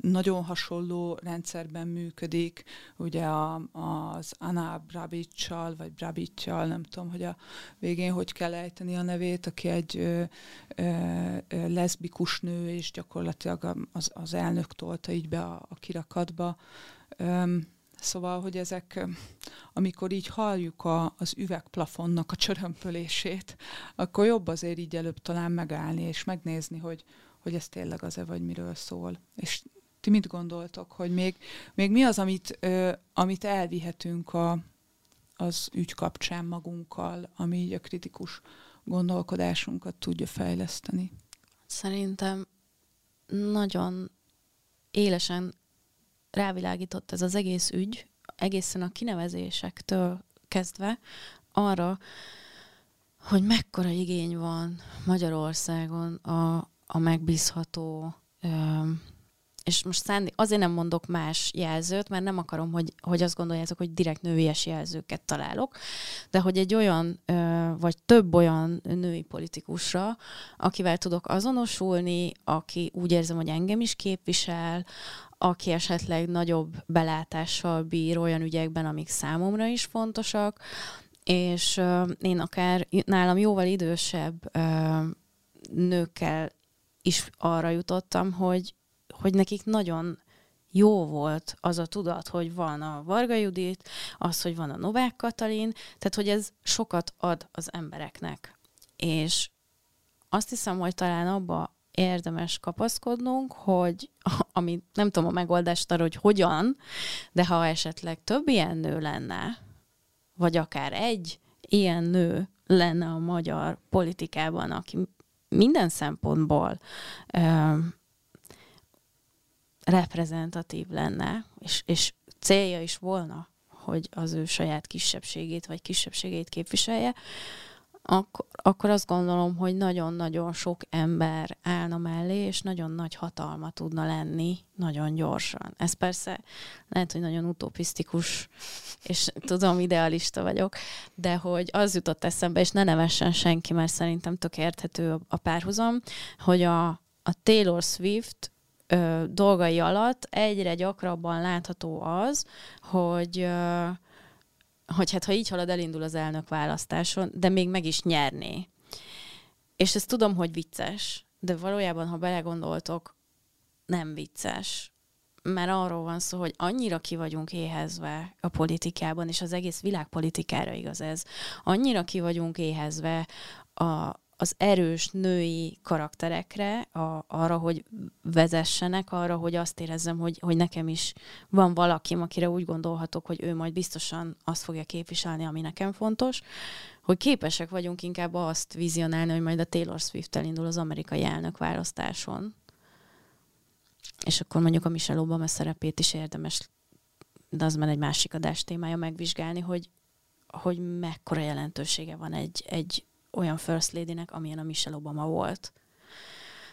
nagyon hasonló rendszerben működik, ugye az Anna Brabicsal, vagy Brabicsal, nem tudom, hogy a végén hogy kell ejteni a nevét, aki egy ö, ö, leszbikus nő, és gyakorlatilag az, az elnök tolta így be a, a kirakatba. Öm, Szóval, hogy ezek, amikor így halljuk a, az üvegplafonnak a csörömpölését, akkor jobb azért így előbb talán megállni és megnézni, hogy, hogy ez tényleg az-e, vagy miről szól. És ti mit gondoltok, hogy még, még mi az, amit, ö, amit elvihetünk a, az ügy kapcsán magunkkal, ami így a kritikus gondolkodásunkat tudja fejleszteni? Szerintem nagyon élesen rávilágított ez az egész ügy, egészen a kinevezésektől kezdve arra, hogy mekkora igény van Magyarországon a, a megbízható és most szándék, azért nem mondok más jelzőt, mert nem akarom, hogy, hogy azt gondoljátok, hogy direkt nőies jelzőket találok, de hogy egy olyan, vagy több olyan női politikusra, akivel tudok azonosulni, aki úgy érzem, hogy engem is képvisel, aki esetleg nagyobb belátással bír olyan ügyekben, amik számomra is fontosak, és én akár nálam jóval idősebb nőkkel is arra jutottam, hogy hogy nekik nagyon jó volt az a tudat, hogy van a Varga Judit, az, hogy van a Novák Katalin, tehát hogy ez sokat ad az embereknek. És azt hiszem, hogy talán abba érdemes kapaszkodnunk, hogy *laughs* ami nem tudom a megoldást arra, hogy hogyan, de ha esetleg több ilyen nő lenne, vagy akár egy ilyen nő lenne a magyar politikában, aki minden szempontból reprezentatív lenne, és, és célja is volna, hogy az ő saját kisebbségét vagy kisebbségét képviselje, akkor, akkor azt gondolom, hogy nagyon-nagyon sok ember állna mellé, és nagyon nagy hatalma tudna lenni nagyon gyorsan. Ez persze lehet, hogy nagyon utopisztikus, és tudom, idealista vagyok, de hogy az jutott eszembe, és ne nevessen senki, mert szerintem tök érthető a párhuzam, hogy a, a Taylor Swift ö, dolgai alatt egyre gyakrabban látható az, hogy ö, hogy hát ha így halad, elindul az elnök választáson, de még meg is nyerné. És ezt tudom, hogy vicces, de valójában, ha belegondoltok, nem vicces. Mert arról van szó, hogy annyira ki vagyunk éhezve a politikában, és az egész világpolitikára igaz ez, annyira ki vagyunk éhezve a, az erős női karakterekre, a, arra, hogy vezessenek, arra, hogy azt érezzem, hogy, hogy nekem is van valaki, akire úgy gondolhatok, hogy ő majd biztosan azt fogja képviselni, ami nekem fontos, hogy képesek vagyunk inkább azt vizionálni, hogy majd a Taylor Swift elindul az amerikai elnök választáson. És akkor mondjuk a Michelle Obama szerepét is érdemes, de az már egy másik adás témája megvizsgálni, hogy, hogy mekkora jelentősége van egy, egy olyan First Lady-nek, amilyen a Michelle Obama volt.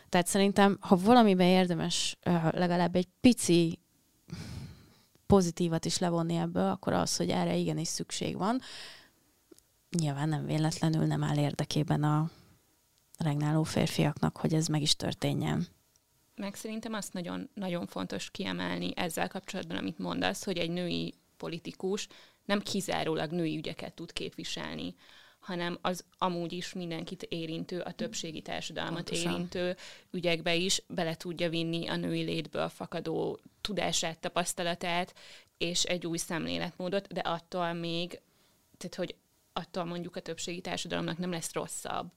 Tehát szerintem, ha valamiben érdemes legalább egy pici pozitívat is levonni ebből, akkor az, hogy erre igenis szükség van. Nyilván nem véletlenül nem áll érdekében a regnáló férfiaknak, hogy ez meg is történjen. Meg szerintem azt nagyon, nagyon fontos kiemelni ezzel kapcsolatban, amit mondasz, hogy egy női politikus nem kizárólag női ügyeket tud képviselni, hanem az amúgy is mindenkit érintő, a többségi társadalmat Pontosan. érintő ügyekbe is bele tudja vinni a női létből fakadó tudását, tapasztalatát, és egy új szemléletmódot, de attól még, tehát hogy attól mondjuk a többségi társadalomnak nem lesz rosszabb.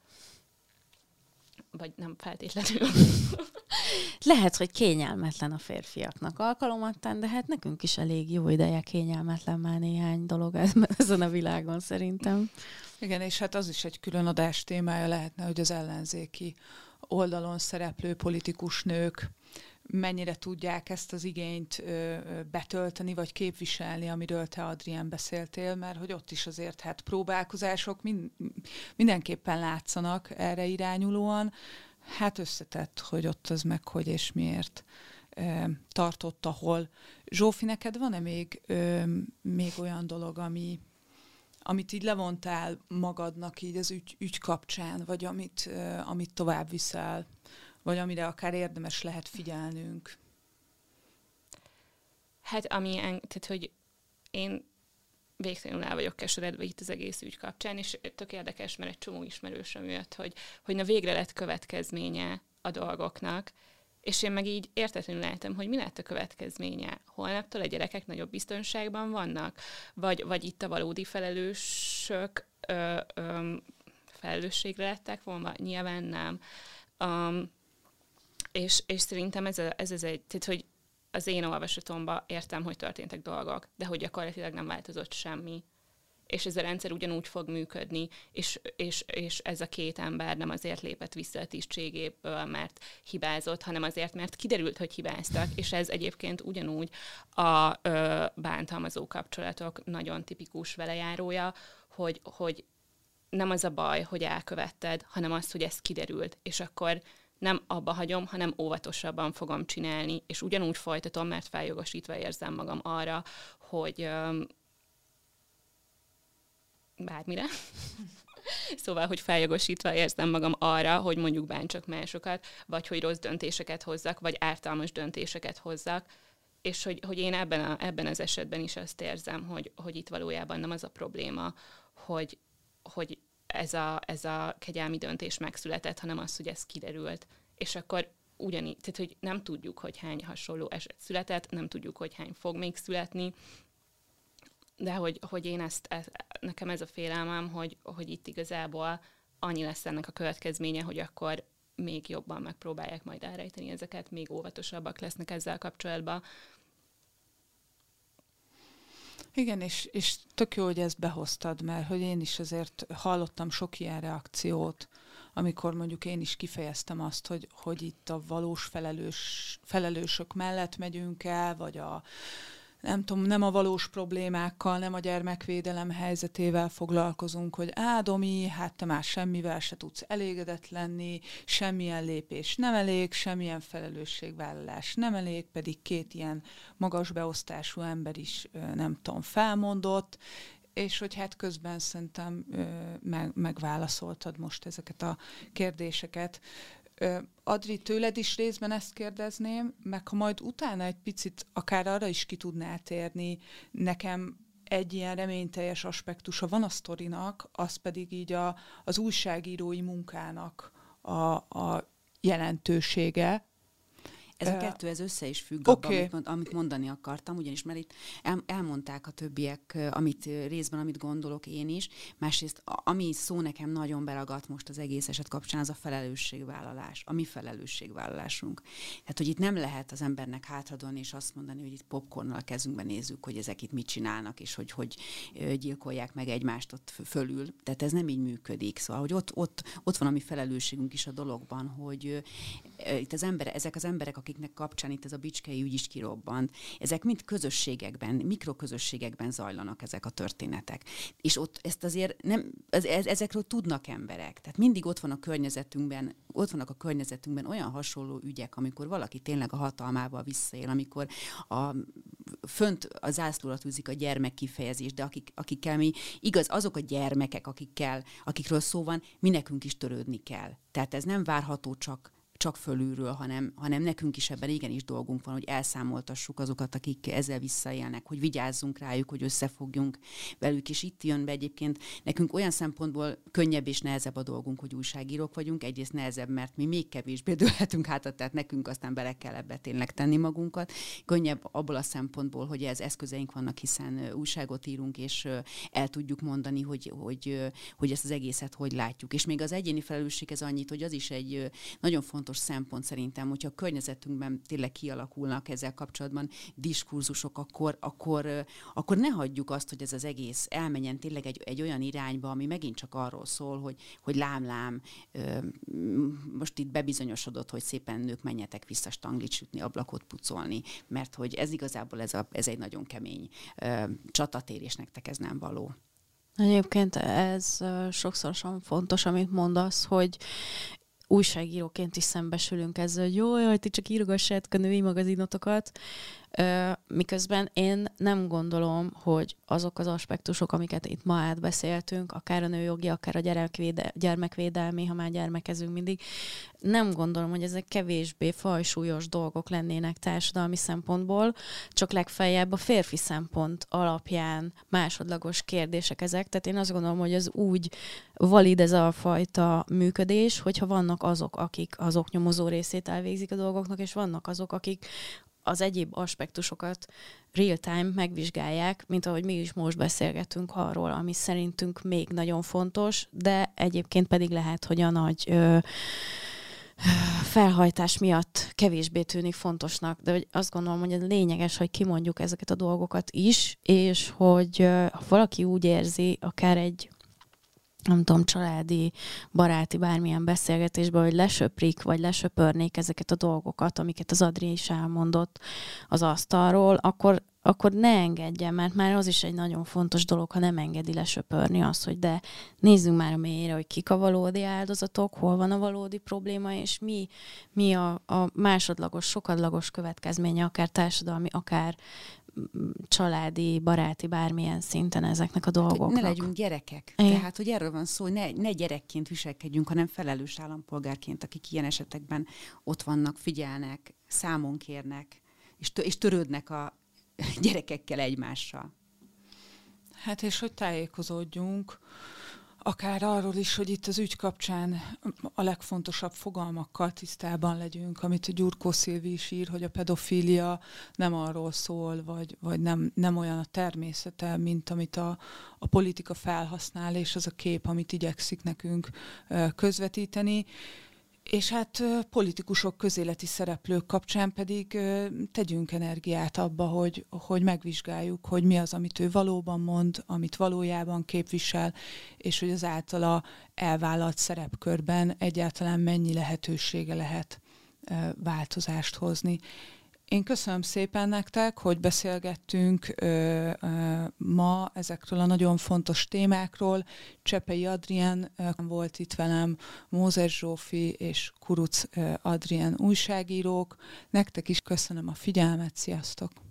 Vagy nem feltétlenül. *laughs* Lehet, hogy kényelmetlen a férfiaknak alkalomattán, de hát nekünk is elég jó ideje kényelmetlen már néhány dolog *laughs* ezen a világon szerintem. Igen, és hát az is egy külön adás témája lehetne, hogy az ellenzéki oldalon szereplő politikus nők mennyire tudják ezt az igényt ö, betölteni, vagy képviselni, amiről te, Adrián, beszéltél, mert hogy ott is azért hát próbálkozások mind, mindenképpen látszanak erre irányulóan. Hát összetett, hogy ott az meg hogy és miért ö, tartott, ahol. Zsófi, neked van-e még, ö, még olyan dolog, ami, amit így levontál magadnak így az ügy, ügy kapcsán, vagy amit, uh, amit tovább viszel, vagy amire akár érdemes lehet figyelnünk? Hát ami, tehát hogy én végtelenül el vagyok keseredve itt az egész ügy kapcsán, és tök érdekes, mert egy csomó ismerősöm jött, hogy, hogy na végre lett következménye a dolgoknak, és én meg így értetlenül láttam, hogy mi lett a következménye. Holnaptól a gyerekek nagyobb biztonságban vannak? Vagy, vagy itt a valódi felelősök ö, ö, felelősségre lettek volna? Nyilván nem. Um, és, és szerintem ez, a, ez az egy, tehát hogy az én olvasatomban értem, hogy történtek dolgok, de hogy gyakorlatilag nem változott semmi és ez a rendszer ugyanúgy fog működni, és, és, és ez a két ember nem azért lépett vissza a tisztségéből, mert hibázott, hanem azért, mert kiderült, hogy hibáztak, és ez egyébként ugyanúgy a ö, bántalmazó kapcsolatok nagyon tipikus velejárója, hogy, hogy nem az a baj, hogy elkövetted, hanem az, hogy ez kiderült, és akkor nem abba hagyom, hanem óvatosabban fogom csinálni, és ugyanúgy folytatom, mert feljogosítva érzem magam arra, hogy, bármire. szóval, hogy feljogosítva érzem magam arra, hogy mondjuk bántsak másokat, vagy hogy rossz döntéseket hozzak, vagy ártalmas döntéseket hozzak, és hogy, hogy én ebben, a, ebben az esetben is azt érzem, hogy, hogy itt valójában nem az a probléma, hogy, hogy ez, a, ez a kegyelmi döntés megszületett, hanem az, hogy ez kiderült. És akkor ugyanígy, tehát hogy nem tudjuk, hogy hány hasonló eset született, nem tudjuk, hogy hány fog még születni, de hogy, hogy én ezt, ezt, nekem ez a félelmem, hogy, hogy itt igazából annyi lesz ennek a következménye, hogy akkor még jobban megpróbálják majd elrejteni ezeket, még óvatosabbak lesznek ezzel kapcsolatban. Igen, és, és tök jó, hogy ezt behoztad, mert hogy én is azért hallottam sok ilyen reakciót, amikor mondjuk én is kifejeztem azt, hogy, hogy itt a valós felelős, felelősök mellett megyünk el, vagy a, nem tudom, nem a valós problémákkal, nem a gyermekvédelem helyzetével foglalkozunk, hogy ádomi, hát te már semmivel se tudsz elégedett lenni, semmilyen lépés nem elég, semmilyen felelősségvállalás nem elég, pedig két ilyen magas beosztású ember is, nem tudom, felmondott, és hogy hát közben szerintem meg, megválaszoltad most ezeket a kérdéseket. Adri, tőled is részben ezt kérdezném, meg ha majd utána egy picit akár arra is ki tudnál térni, nekem egy ilyen reményteljes aspektusa van a sztorinak, az pedig így a, az újságírói munkának a, a jelentősége, ez a kettő, ez össze is függ okay. abban, amit, amit mondani akartam, ugyanis mert itt el, elmondták a többiek, amit részben, amit gondolok én is, másrészt ami szó nekem nagyon beragadt most az egész eset kapcsán, az a felelősségvállalás, a mi felelősségvállalásunk. Tehát, hogy itt nem lehet az embernek hátradolni és azt mondani, hogy itt popcornnal kezünkben nézzük, hogy ezek itt mit csinálnak, és hogy, hogy gyilkolják meg egymást ott fölül. Tehát ez nem így működik. Szóval, hogy ott, ott, ott van a mi felelősségünk is a dologban, hogy itt az ember, ezek az emberek, akiknek kapcsán itt ez a bicskei ügy is kirobbant, ezek mind közösségekben, mikroközösségekben zajlanak ezek a történetek. És ott ezt azért nem, ez, ezekről tudnak emberek. Tehát mindig ott van a környezetünkben, ott vannak a környezetünkben olyan hasonló ügyek, amikor valaki tényleg a hatalmával visszaél, amikor a, fönt a zászlóra tűzik a gyermek kifejezés, de akik, akikkel mi, igaz, azok a gyermekek, akikkel, akikről szó van, mi nekünk is törődni kell. Tehát ez nem várható csak csak fölülről, hanem, hanem nekünk is ebben igenis dolgunk van, hogy elszámoltassuk azokat, akik ezzel visszaélnek, hogy vigyázzunk rájuk, hogy összefogjunk velük, és itt jön be egyébként nekünk olyan szempontból könnyebb és nehezebb a dolgunk, hogy újságírók vagyunk, egyrészt nehezebb, mert mi még kevésbé dőlhetünk hátat, tehát nekünk aztán bele kell ebbe tényleg tenni magunkat. Könnyebb abból a szempontból, hogy ez eszközeink vannak, hiszen újságot írunk, és el tudjuk mondani, hogy, hogy, hogy ezt az egészet hogy látjuk. És még az egyéni felelősség ez annyit, hogy az is egy nagyon fontos fontos szempont szerintem, hogyha a környezetünkben tényleg kialakulnak ezzel kapcsolatban diskurzusok, akkor, akkor, akkor ne hagyjuk azt, hogy ez az egész elmenjen tényleg egy, egy olyan irányba, ami megint csak arról szól, hogy, hogy lám-lám, most itt bebizonyosodott, hogy szépen nők menjetek vissza stanglit sütni, ablakot pucolni, mert hogy ez igazából ez, a, ez egy nagyon kemény csatatér, és nektek ez nem való. Egyébként ez sokszor fontos, amit mondasz, hogy újságíróként is szembesülünk ezzel, hogy jó, hogy ti csak írogassátok a női magazinotokat, miközben én nem gondolom, hogy azok az aspektusok, amiket itt ma átbeszéltünk, akár a nőjogi, akár a gyerekvéde, gyermekvédelmi, ha már gyermekezünk mindig, nem gondolom, hogy ezek kevésbé fajsúlyos dolgok lennének társadalmi szempontból, csak legfeljebb a férfi szempont alapján másodlagos kérdések ezek. Tehát én azt gondolom, hogy az úgy valid ez a fajta működés, hogyha vannak azok, akik az oknyomozó részét elvégzik a dolgoknak, és vannak azok, akik az egyéb aspektusokat real-time megvizsgálják, mint ahogy mi is most beszélgetünk arról, ami szerintünk még nagyon fontos, de egyébként pedig lehet, hogy a nagy ö, felhajtás miatt kevésbé tűnik fontosnak, de hogy azt gondolom, hogy ez lényeges, hogy kimondjuk ezeket a dolgokat is, és hogy ha valaki úgy érzi, akár egy nem tudom, családi, baráti, bármilyen beszélgetésben, hogy lesöprik, vagy lesöpörnék ezeket a dolgokat, amiket az Adri is elmondott az asztalról, akkor, akkor ne engedjen, mert már az is egy nagyon fontos dolog, ha nem engedi lesöpörni azt, hogy de nézzünk már a mélyére, hogy kik a valódi áldozatok, hol van a valódi probléma, és mi, mi a, a másodlagos, sokadlagos következménye, akár társadalmi, akár családi, baráti, bármilyen szinten ezeknek a dolgoknak. Hát, ne legyünk gyerekek. Igen. Tehát, hogy erről van szó, hogy ne, ne gyerekként viselkedjünk, hanem felelős állampolgárként, akik ilyen esetekben ott vannak, figyelnek, számon kérnek, és, és törődnek a gyerekekkel egymással. Hát és hogy tájékozódjunk, akár arról is, hogy itt az ügy kapcsán a legfontosabb fogalmakkal tisztában legyünk, amit Gyurkó Szilvi is ír, hogy a pedofília nem arról szól, vagy, vagy nem, nem olyan a természete, mint amit a, a politika felhasznál, és az a kép, amit igyekszik nekünk közvetíteni és hát politikusok, közéleti szereplők kapcsán pedig tegyünk energiát abba, hogy, hogy megvizsgáljuk, hogy mi az, amit ő valóban mond, amit valójában képvisel, és hogy az általa elvállalt szerepkörben egyáltalán mennyi lehetősége lehet változást hozni. Én köszönöm szépen nektek, hogy beszélgettünk ö, ö, ma ezekről a nagyon fontos témákról. Csepei Adrien ö, volt itt velem, Mózes Zsófi és Kuruc ö, Adrien újságírók. Nektek is köszönöm a figyelmet, sziasztok!